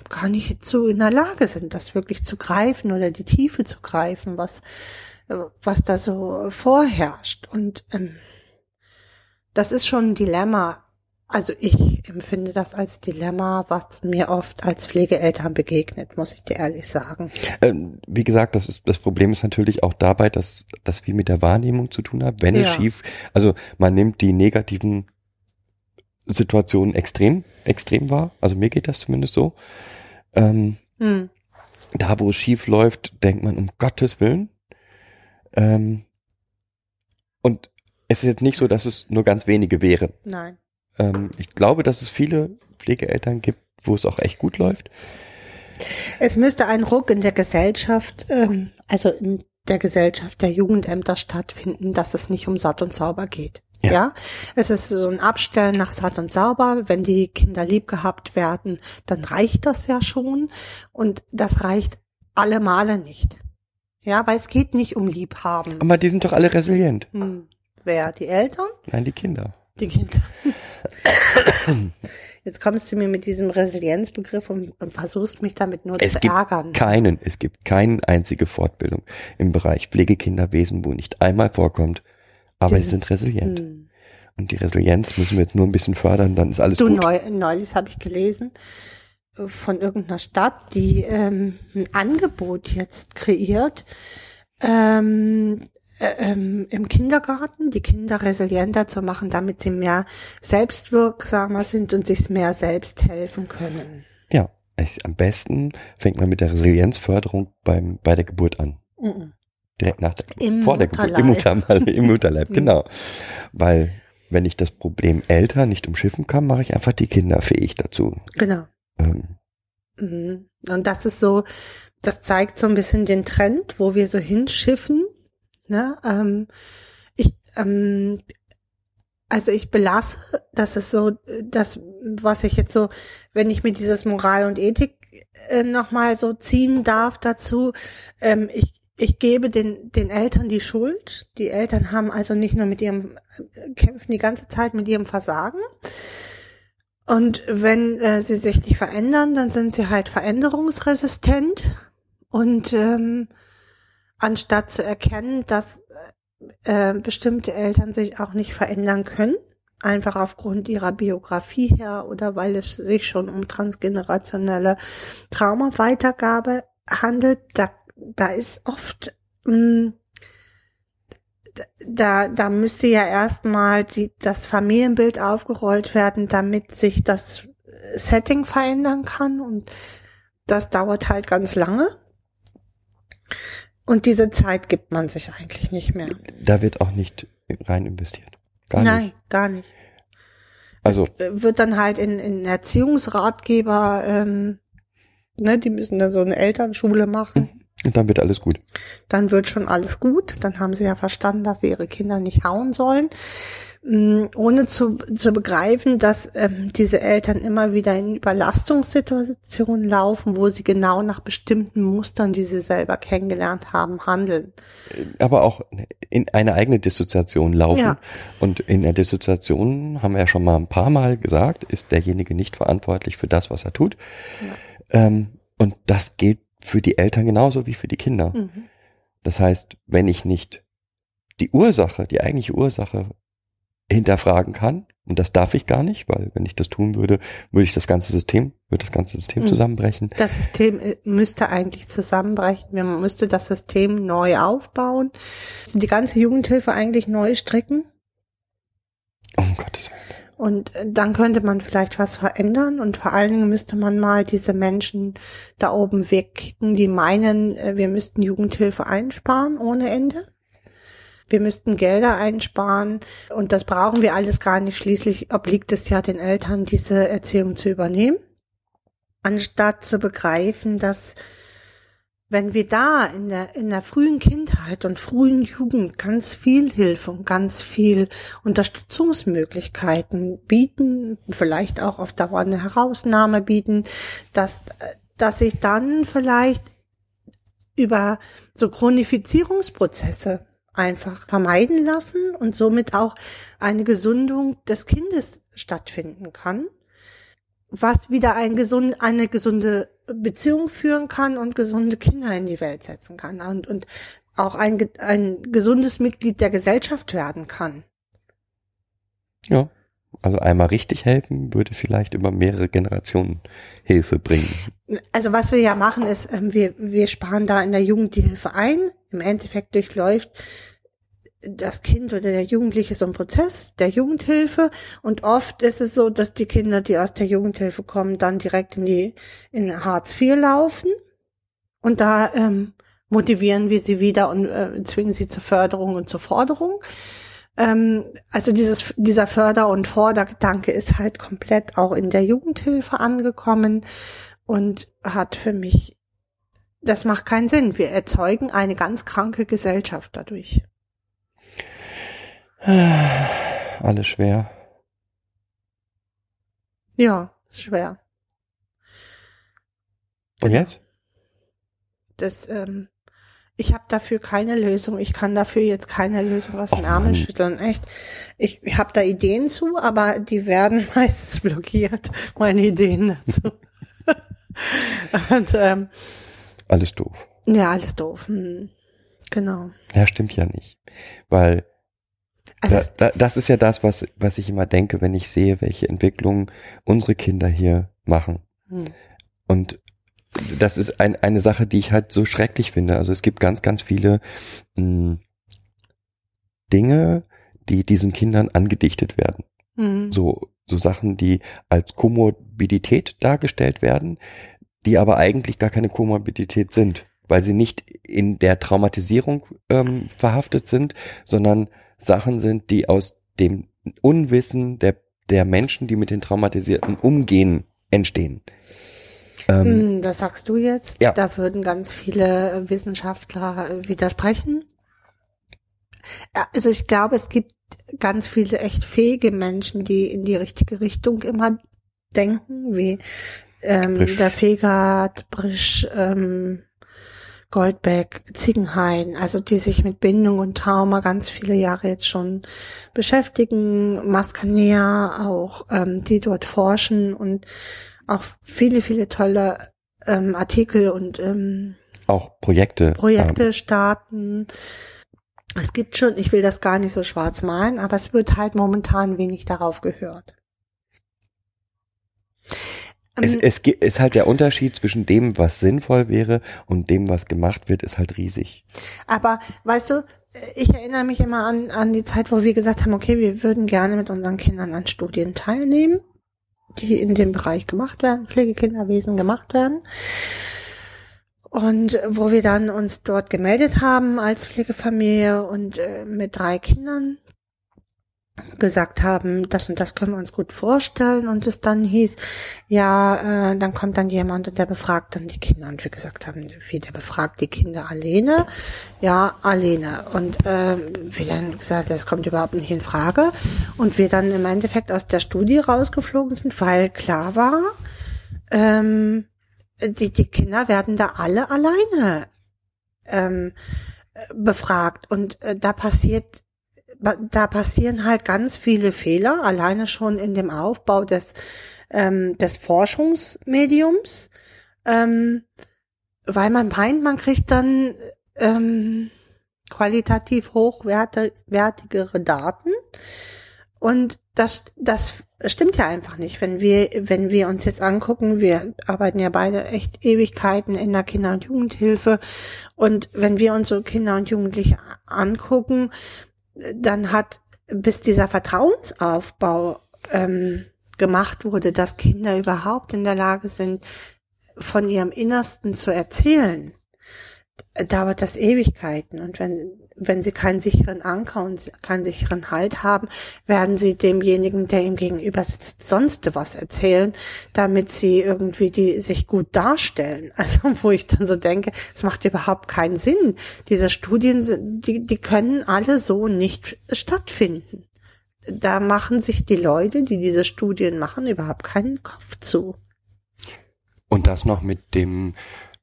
gar nicht so in der Lage sind, das wirklich zu greifen oder die Tiefe zu greifen, was, was da so vorherrscht. Und ähm, das ist schon ein Dilemma. Also ich empfinde das als Dilemma, was mir oft als Pflegeeltern begegnet, muss ich dir ehrlich sagen. Ähm, wie gesagt, das ist das Problem ist natürlich auch dabei, dass das viel mit der Wahrnehmung zu tun hat. Wenn es Ja. schief, also man nimmt die negativen Situationen extrem, extrem wahr. Also mir geht das zumindest so. Ähm, Hm. da, wo es schief läuft, denkt man um Gottes Willen. Ähm, und es ist jetzt nicht so, dass es nur ganz wenige wären. Nein. Ähm, ich glaube, dass es viele Pflegeeltern gibt, wo es auch echt gut läuft. Es müsste ein Ruck in der Gesellschaft, ähm, also in der Gesellschaft der Jugendämter stattfinden, dass es nicht um satt und sauber geht. Ja. Ja. es ist so ein Abstellen nach satt und sauber. Wenn die Kinder lieb gehabt werden, dann reicht das ja schon. Und das reicht alle Male nicht. Ja, weil es geht nicht um Liebhaben. Aber die sind doch alle resilient. Hm. Wer? Die Eltern? Nein, die Kinder. Die Kinder. Jetzt kommst du mir mit diesem Resilienzbegriff und, und versuchst mich damit nur Es zu gibt ärgern. keinen, es gibt keine einzige Fortbildung im Bereich Pflegekinderwesen, wo nicht einmal vorkommt, aber sie sind- resilient. Hm. Und die Resilienz müssen wir jetzt nur ein bisschen fördern, dann ist alles Du, gut. neu, neulich habe ich gelesen äh, von irgendeiner Stadt, die ähm, ein Angebot jetzt kreiert, ähm, äh, ähm, im Kindergarten die Kinder resilienter zu machen, damit sie mehr selbstwirksamer sind und sich mehr selbst helfen können. Ja, es, am besten fängt man mit der Resilienzförderung beim, bei der Geburt an. Mhm. Direkt nach der. Im vor der Geburt. Im Mutterleib, im Mutterleib, genau. Weil, wenn ich das Problem älter nicht umschiffen kann, mache ich einfach die Kinder fähig dazu. Genau. Ähm, Mhm. Und das ist so, das zeigt so ein bisschen den Trend, wo wir so hinschiffen. Ne? Ähm, ich, ähm, also ich belasse, das ist so, das, was ich jetzt so, wenn ich mir dieses Moral und Ethik äh, nochmal so ziehen darf dazu, ähm, ich, ich gebe den, den Eltern die Schuld. Die Eltern haben also nicht nur mit ihrem, äh, kämpfen die ganze Zeit mit ihrem Versagen. Und wenn äh, sie sich nicht verändern, dann sind sie halt veränderungsresistent. Und ähm, anstatt zu erkennen, dass äh, bestimmte Eltern sich auch nicht verändern können, einfach aufgrund ihrer Biografie her oder weil es sich schon um transgenerationelle Traumaweitergabe handelt, da, da ist oft mh, da, da müsste ja erstmal die, das Familienbild aufgerollt werden, damit sich das Setting verändern kann und das dauert halt ganz lange. Und diese Zeit gibt man sich eigentlich nicht mehr. da wird auch nicht rein investiert. Gar Nein, nicht. gar nicht. Also, Äh, Wird dann halt in, in Erziehungsratgeber, ähm, ne, die müssen dann so eine Elternschule machen. Und dann wird alles gut. dann wird schon alles gut. Dann haben sie ja verstanden, dass sie ihre Kinder nicht hauen sollen. Mm, Ohne zu, zu begreifen, dass ähm, diese Eltern immer wieder in Überlastungssituationen laufen, wo sie genau nach bestimmten Mustern, die sie selber kennengelernt haben, handeln. aber auch in eine eigene Dissoziation laufen. Ja. Und in der Dissoziation, haben wir ja schon mal ein paar Mal gesagt, ist derjenige nicht verantwortlich für das, was er tut. Ähm, und das gilt für die Eltern genauso wie für die Kinder. Mhm. Das heißt, wenn ich nicht die Ursache, die eigentliche Ursache hinterfragen kann. Und das darf ich gar nicht, weil wenn ich das tun würde, würde ich das ganze System, würde das ganze System Mhm. zusammenbrechen. Das System äh, müsste eigentlich zusammenbrechen. Man müsste das System neu aufbauen. Die ganze Jugendhilfe eigentlich neu stricken. Um Gottes Willen. Und äh, dann könnte man vielleicht was verändern und vor allen Dingen müsste man mal diese Menschen da oben wegkicken, die meinen, äh, wir müssten Jugendhilfe einsparen ohne Ende. Wir müssten Gelder einsparen und das brauchen wir alles gar nicht. Schließlich obliegt es ja den Eltern, diese Erziehung zu übernehmen. Anstatt zu begreifen, dass wenn wir da in der, in der frühen Kindheit und frühen Jugend ganz viel Hilfe und ganz viel Unterstützungsmöglichkeiten bieten, vielleicht auch auf Dauer eine Herausnahme bieten, dass, dass sich dann vielleicht über so Chronifizierungsprozesse einfach vermeiden lassen und somit auch eine Gesundung des Kindes stattfinden kann, was wieder ein gesund, eine gesunde Beziehung führen kann und gesunde Kinder in die Welt setzen kann und, und auch ein, ein gesundes Mitglied der Gesellschaft werden kann. Ja. Also einmal richtig helfen würde vielleicht über mehrere Generationen Hilfe bringen. Also was wir ja machen ist, ähm, wir, wir sparen da in der Jugend die Hilfe ein. Im Endeffekt durchläuft das Kind oder der Jugendliche so einen Prozess der Jugendhilfe und oft ist es so, dass die Kinder, die aus der Jugendhilfe kommen, dann direkt in die in Hartz IV laufen und da ähm, motivieren wir sie wieder und äh, zwingen sie zur Förderung und zur Forderung. Ähm, also dieses, dieser Förder- und Fordergedanke ist halt komplett auch in der Jugendhilfe angekommen und hat für mich, das macht keinen Sinn. Wir erzeugen eine ganz kranke Gesellschaft dadurch. Alles schwer. Ja, ist schwer. Und jetzt? Das, ähm, ich habe dafür keine Lösung. Ich kann dafür jetzt keine Lösung aus Ärmel Mann. schütteln. Echt. Ich, ich habe da Ideen zu, aber die werden meistens blockiert. Meine Ideen dazu. Und ähm, Alles doof. ja, alles doof. Hm. Genau. Ja, stimmt ja nicht. Weil Also da, da, das ist ja das, was, was ich immer denke, wenn ich sehe, welche Entwicklungen unsere Kinder hier machen. hm. Und das ist ein, eine Sache, die ich halt so schrecklich finde. Also es gibt ganz, ganz viele mh, Dinge, die diesen Kindern angedichtet werden. Hm. So, so Sachen, die als Komorbidität dargestellt werden, die aber eigentlich gar keine Komorbidität sind, weil sie nicht in der Traumatisierung ähm, verhaftet sind, sondern Sachen sind, die aus dem Unwissen der, der Menschen, die mit den Traumatisierten umgehen, entstehen. Ähm, Hm, Das sagst du jetzt. Ja. Da würden ganz viele Wissenschaftler widersprechen. Also ich glaube, es gibt ganz viele echt fähige Menschen, die in die richtige Richtung immer denken, wie ähm, Brisch. der Fegert, Brisch, ähm, Goldbeck, Ziegenhain, also die sich mit Bindung und Trauma ganz viele Jahre jetzt schon beschäftigen, Maskanea auch, ähm, die dort forschen und auch viele, viele tolle ähm, Artikel und ähm, auch Projekte. Projekte starten. Es gibt schon, ich will das gar nicht so schwarz malen, aber es wird halt momentan wenig darauf gehört. Es, Ähm, es ist halt der Unterschied zwischen dem, was sinnvoll wäre und dem, was gemacht wird, ist halt riesig. Aber weißt du, ich erinnere mich immer an, an die Zeit, wo wir gesagt haben, okay, wir würden gerne mit unseren Kindern an Studien teilnehmen, die in dem Bereich gemacht werden, Pflegekinderwesen gemacht werden. Und wo wir dann uns dort gemeldet haben als Pflegefamilie und äh, mit drei Kindern gesagt haben, das und das können wir uns gut vorstellen und es dann hieß, ja, äh, dann kommt dann jemand und der befragt dann die Kinder. Und wir gesagt haben, wie der befragt die Kinder alleine, ja, alleine und ähm, wir dann gesagt, das kommt überhaupt nicht in Frage. Und wir dann im Endeffekt aus der Studie rausgeflogen sind, weil klar war, ähm, die, die Kinder werden da alle alleine ähm, befragt. Und äh, da passiert da passieren halt ganz viele Fehler, alleine schon in dem Aufbau des, ähm, des Forschungsmediums, ähm, weil man meint, man kriegt dann ähm, qualitativ hochwertigere Daten Und das, das stimmt ja einfach nicht. Wenn wir, wenn wir uns jetzt angucken, wir arbeiten ja beide echt Ewigkeiten in der Kinder- und Jugendhilfe. Und wenn wir uns so Kinder und Jugendliche angucken, dann hat bis dieser Vertrauensaufbau ähm, gemacht wurde, dass Kinder überhaupt in der Lage sind, von ihrem Innersten zu erzählen, dauert das Ewigkeiten. Und wenn, wenn sie keinen sicheren Anker und keinen sicheren Halt haben, werden sie demjenigen, der ihm gegenüber sitzt, sonst was erzählen, damit sie irgendwie die sich gut darstellen. Also wo ich dann so denke, es macht überhaupt keinen Sinn. Diese Studien, die, die können alle so nicht stattfinden. Da machen sich die Leute, die diese Studien machen, überhaupt keinen Kopf zu. Und das noch mit dem,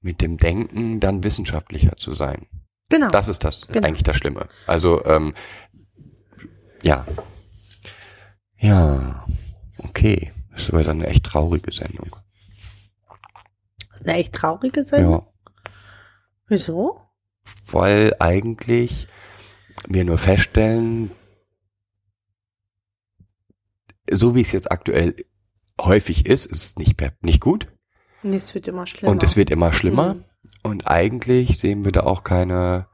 mit dem Denken, dann wissenschaftlicher zu sein. Genau. Das ist das Genau. eigentlich das Schlimme. Also ähm, ja, ja, okay. Das ist aber dann eine echt traurige Sendung. Das ist eine echt traurige Sendung. Ja, Wieso? weil eigentlich wir nur feststellen, so wie es jetzt aktuell häufig ist, ist es nicht nicht gut Nee, es wird immer schlimmer. und es wird immer schlimmer Mhm. Und eigentlich sehen wir da auch keine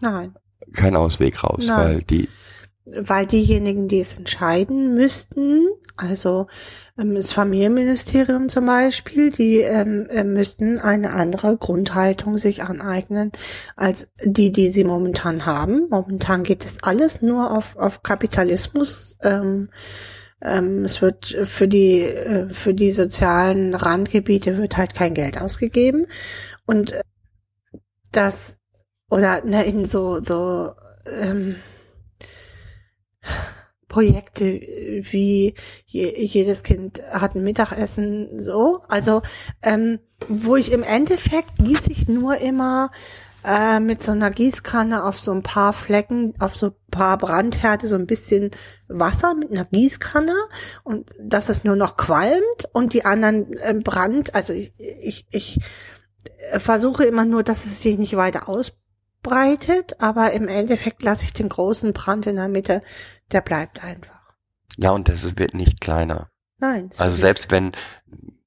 Nein. keinen Ausweg raus, Nein. weil die Weil diejenigen, die es entscheiden müssten, also ähm, das Familienministerium zum Beispiel, die ähm, äh, müssten eine andere Grundhaltung sich aneignen als die, die sie momentan haben. Momentan geht es alles nur auf, auf Kapitalismus. Ähm, ähm, es wird für die äh, für die sozialen Randgebiete wird halt kein Geld ausgegeben und äh, das oder ne, in so so ähm, Projekte wie je, jedes Kind hat ein Mittagessen so. Also ähm, wo ich im Endeffekt gieße ich nur immer äh, mit so einer Gießkanne auf so ein paar Flecken, auf so ein paar Brandherde so ein bisschen Wasser mit einer Gießkanne. Und dass es nur noch qualmt und die anderen äh, Brand, also ich, ich, ich versuche immer nur, dass es sich nicht weiter ausbreitet, aber im Endeffekt lasse ich den großen Brand in der Mitte, der bleibt einfach. ja und das wird nicht kleiner. Nein. Also selbst wenn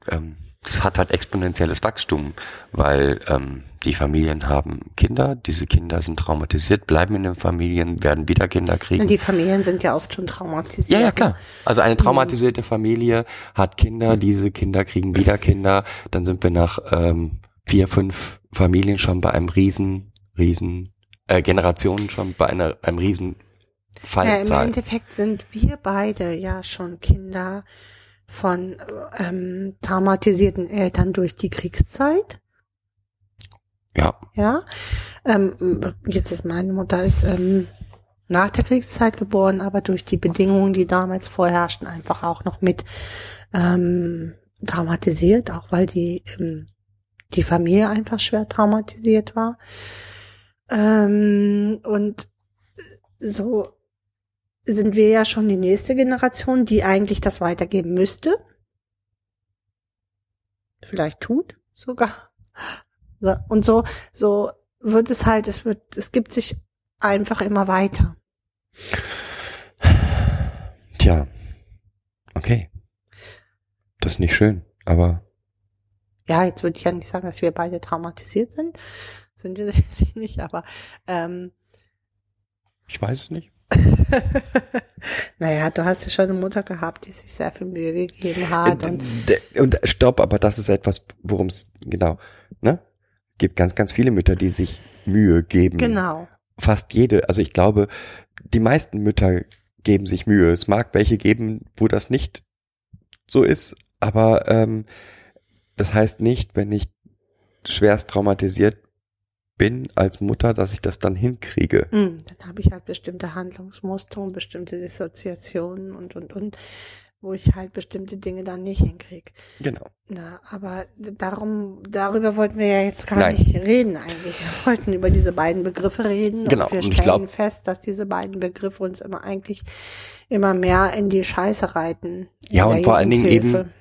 ähm, es hat halt exponentielles Wachstum, weil ähm, die Familien haben Kinder, diese Kinder sind traumatisiert, bleiben in den Familien, werden wieder Kinder kriegen. die Familien sind ja oft schon traumatisiert. Ja, ja, klar. Also eine traumatisierte Familie hat Kinder, diese Kinder kriegen wieder Kinder, dann sind wir nach ähm, vier, fünf Familien schon bei einem riesen, riesen, äh, Generationen schon bei einer, einem riesen Ja, im Fallzahl. Endeffekt sind wir beide ja schon Kinder von ähm, traumatisierten Eltern durch die Kriegszeit. ja, Ja, ähm, jetzt ist meine Mutter ist ähm, nach der Kriegszeit geboren, aber durch die Bedingungen, die damals vorherrschten, einfach auch noch mit ähm, traumatisiert, auch weil die ähm, die Familie einfach schwer traumatisiert war. Ähm, und so sind wir ja schon die nächste Generation, die eigentlich das weitergeben müsste. Vielleicht tut sogar. So, und so, so wird es halt, es wird, es gibt sich einfach immer weiter. tja, okay. Das ist nicht schön, aber Ja, jetzt würde ich ja nicht sagen, dass wir beide traumatisiert sind. Sind wir sicherlich nicht, aber ähm, ich weiß es nicht. naja, du hast ja schon eine Mutter gehabt, die sich sehr viel Mühe gegeben hat. Und Und stopp, aber das ist etwas, worum es, genau, ne? Gibt ganz, ganz viele Mütter, die sich Mühe geben. genau. Fast jede, also ich glaube, die meisten Mütter geben sich Mühe. Es mag welche geben, wo das nicht so ist, aber ähm, das heißt nicht, wenn ich schwerst traumatisiert bin als Mutter, dass ich das dann hinkriege. Mm, Dann habe ich halt bestimmte Handlungsmuster und bestimmte Dissoziationen und und und, wo ich halt bestimmte Dinge dann nicht hinkriege. Genau. Na, aber darum, darüber wollten wir ja jetzt gar Nein. nicht reden eigentlich. Wir wollten über diese beiden Begriffe reden Genau, und wir und stellen glaub- fest, dass diese beiden Begriffe uns immer eigentlich immer mehr in die Scheiße reiten. Ja, und vor allen Dingen eben,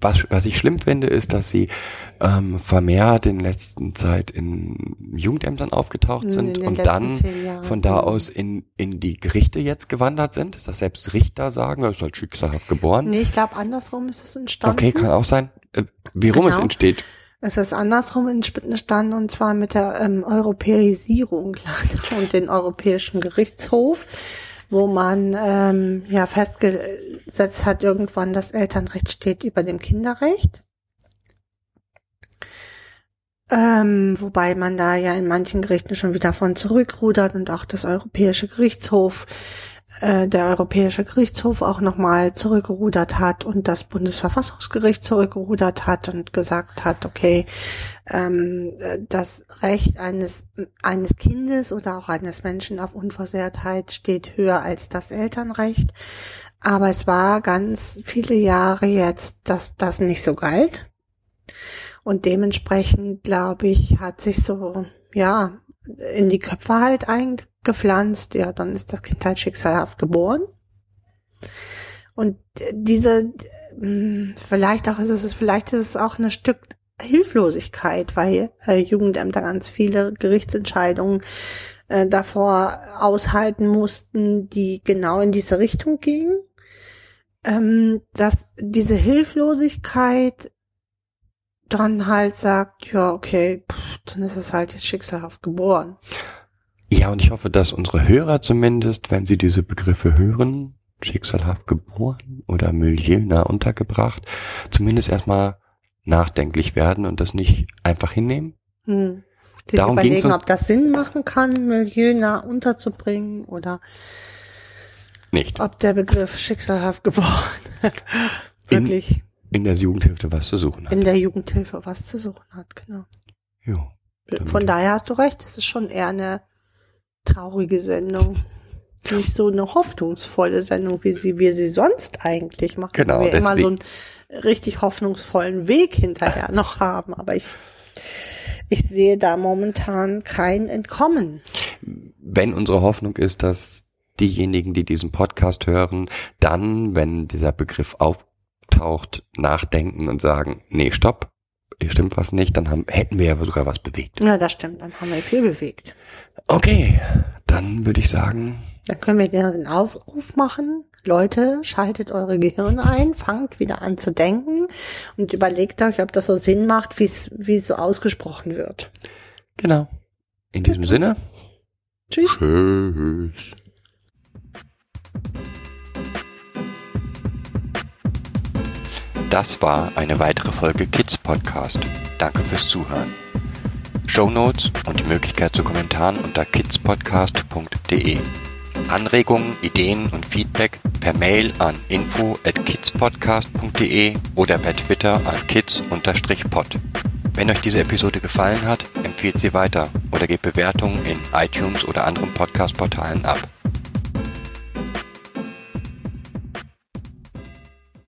was, was ich schlimm finde, ist, dass sie ähm, vermehrt in letzter Zeit in Jugendämtern aufgetaucht In sind und dann von da aus in, in die Gerichte jetzt gewandert sind, dass selbst Richter sagen, er ist halt schicksalhaft geboren. Nee, ich glaube, andersrum ist es entstanden. okay, kann auch sein. Äh, wie rum es Genau. entsteht. Es ist andersrum entstanden und zwar mit der ähm, Europäisierung und den Europäischen Gerichtshof, wo man ähm, ja festgesetzt hat irgendwann, das Elternrecht steht über dem Kinderrecht. Ähm, wobei man da ja in manchen Gerichten schon wieder von zurückrudert und auch das Europäische Gerichtshof, äh, der Europäische Gerichtshof auch nochmal zurückgerudert hat und das Bundesverfassungsgericht zurückgerudert hat und gesagt hat, okay, ähm, äh, das Recht eines, eines Kindes oder auch eines Menschen auf Unversehrtheit steht höher als das Elternrecht. Aber es war ganz viele Jahre jetzt, dass das nicht so galt. Und dementsprechend, glaube ich, hat sich so, ja, in die Köpfe halt eingepflanzt. Ja, dann ist das Kind halt schicksalhaft geboren. Und diese, mh, vielleicht auch ist es, vielleicht ist es auch ein Stück Hilflosigkeit, weil äh, Jugendämter ganz viele Gerichtsentscheidungen äh, davor aushalten mussten, die genau in diese Richtung gingen. Ähm, dass diese Hilflosigkeit dann halt sagt, ja, okay, pff, dann ist es halt jetzt schicksalhaft geboren. Ja, und ich hoffe, dass unsere Hörer zumindest, wenn sie diese Begriffe hören, schicksalhaft geboren oder milieunah untergebracht, zumindest erstmal nachdenklich werden und das nicht einfach hinnehmen. Hm. Sich Darum überlegen, ob das Sinn machen kann, milieunah unterzubringen oder Nicht. ob der Begriff schicksalhaft geboren wirklich In der Jugendhilfe was zu suchen hat. in der Jugendhilfe was zu suchen hat, genau. Jo. Von daher hast du recht, es ist schon eher eine traurige Sendung. Nicht so eine hoffnungsvolle Sendung, wie sie, wir sie sonst eigentlich machen. Genau, Wo wir immer so einen richtig hoffnungsvollen Weg hinterher noch haben. Aber ich, ich sehe da momentan kein Entkommen. wenn unsere Hoffnung ist, dass diejenigen, die diesen Podcast hören, dann, wenn dieser Begriff auftaucht, nachdenken und sagen, nee, stopp, hier stimmt was nicht, dann haben, hätten wir ja sogar was bewegt. Ja, das stimmt, dann haben wir viel bewegt. Okay, dann würde ich sagen, Dann können wir dir den Aufruf machen. Leute, schaltet eure Gehirne ein, fangt wieder an zu denken und überlegt euch, ob das so Sinn macht, wie es wie es so ausgesprochen wird. genau. In diesem Sinne, Tschüss. tschüss. Das war eine weitere Folge Kids Podcast. Danke fürs Zuhören. Show Notes und die Möglichkeit zu Kommentaren unter kidspodcast.de. Anregungen, Ideen und Feedback per Mail an info at kidspodcast.de oder per Twitter an kids-pod. Wenn euch diese Episode gefallen hat, empfehlt sie weiter oder gebt Bewertungen in iTunes oder anderen Podcast-Portalen ab.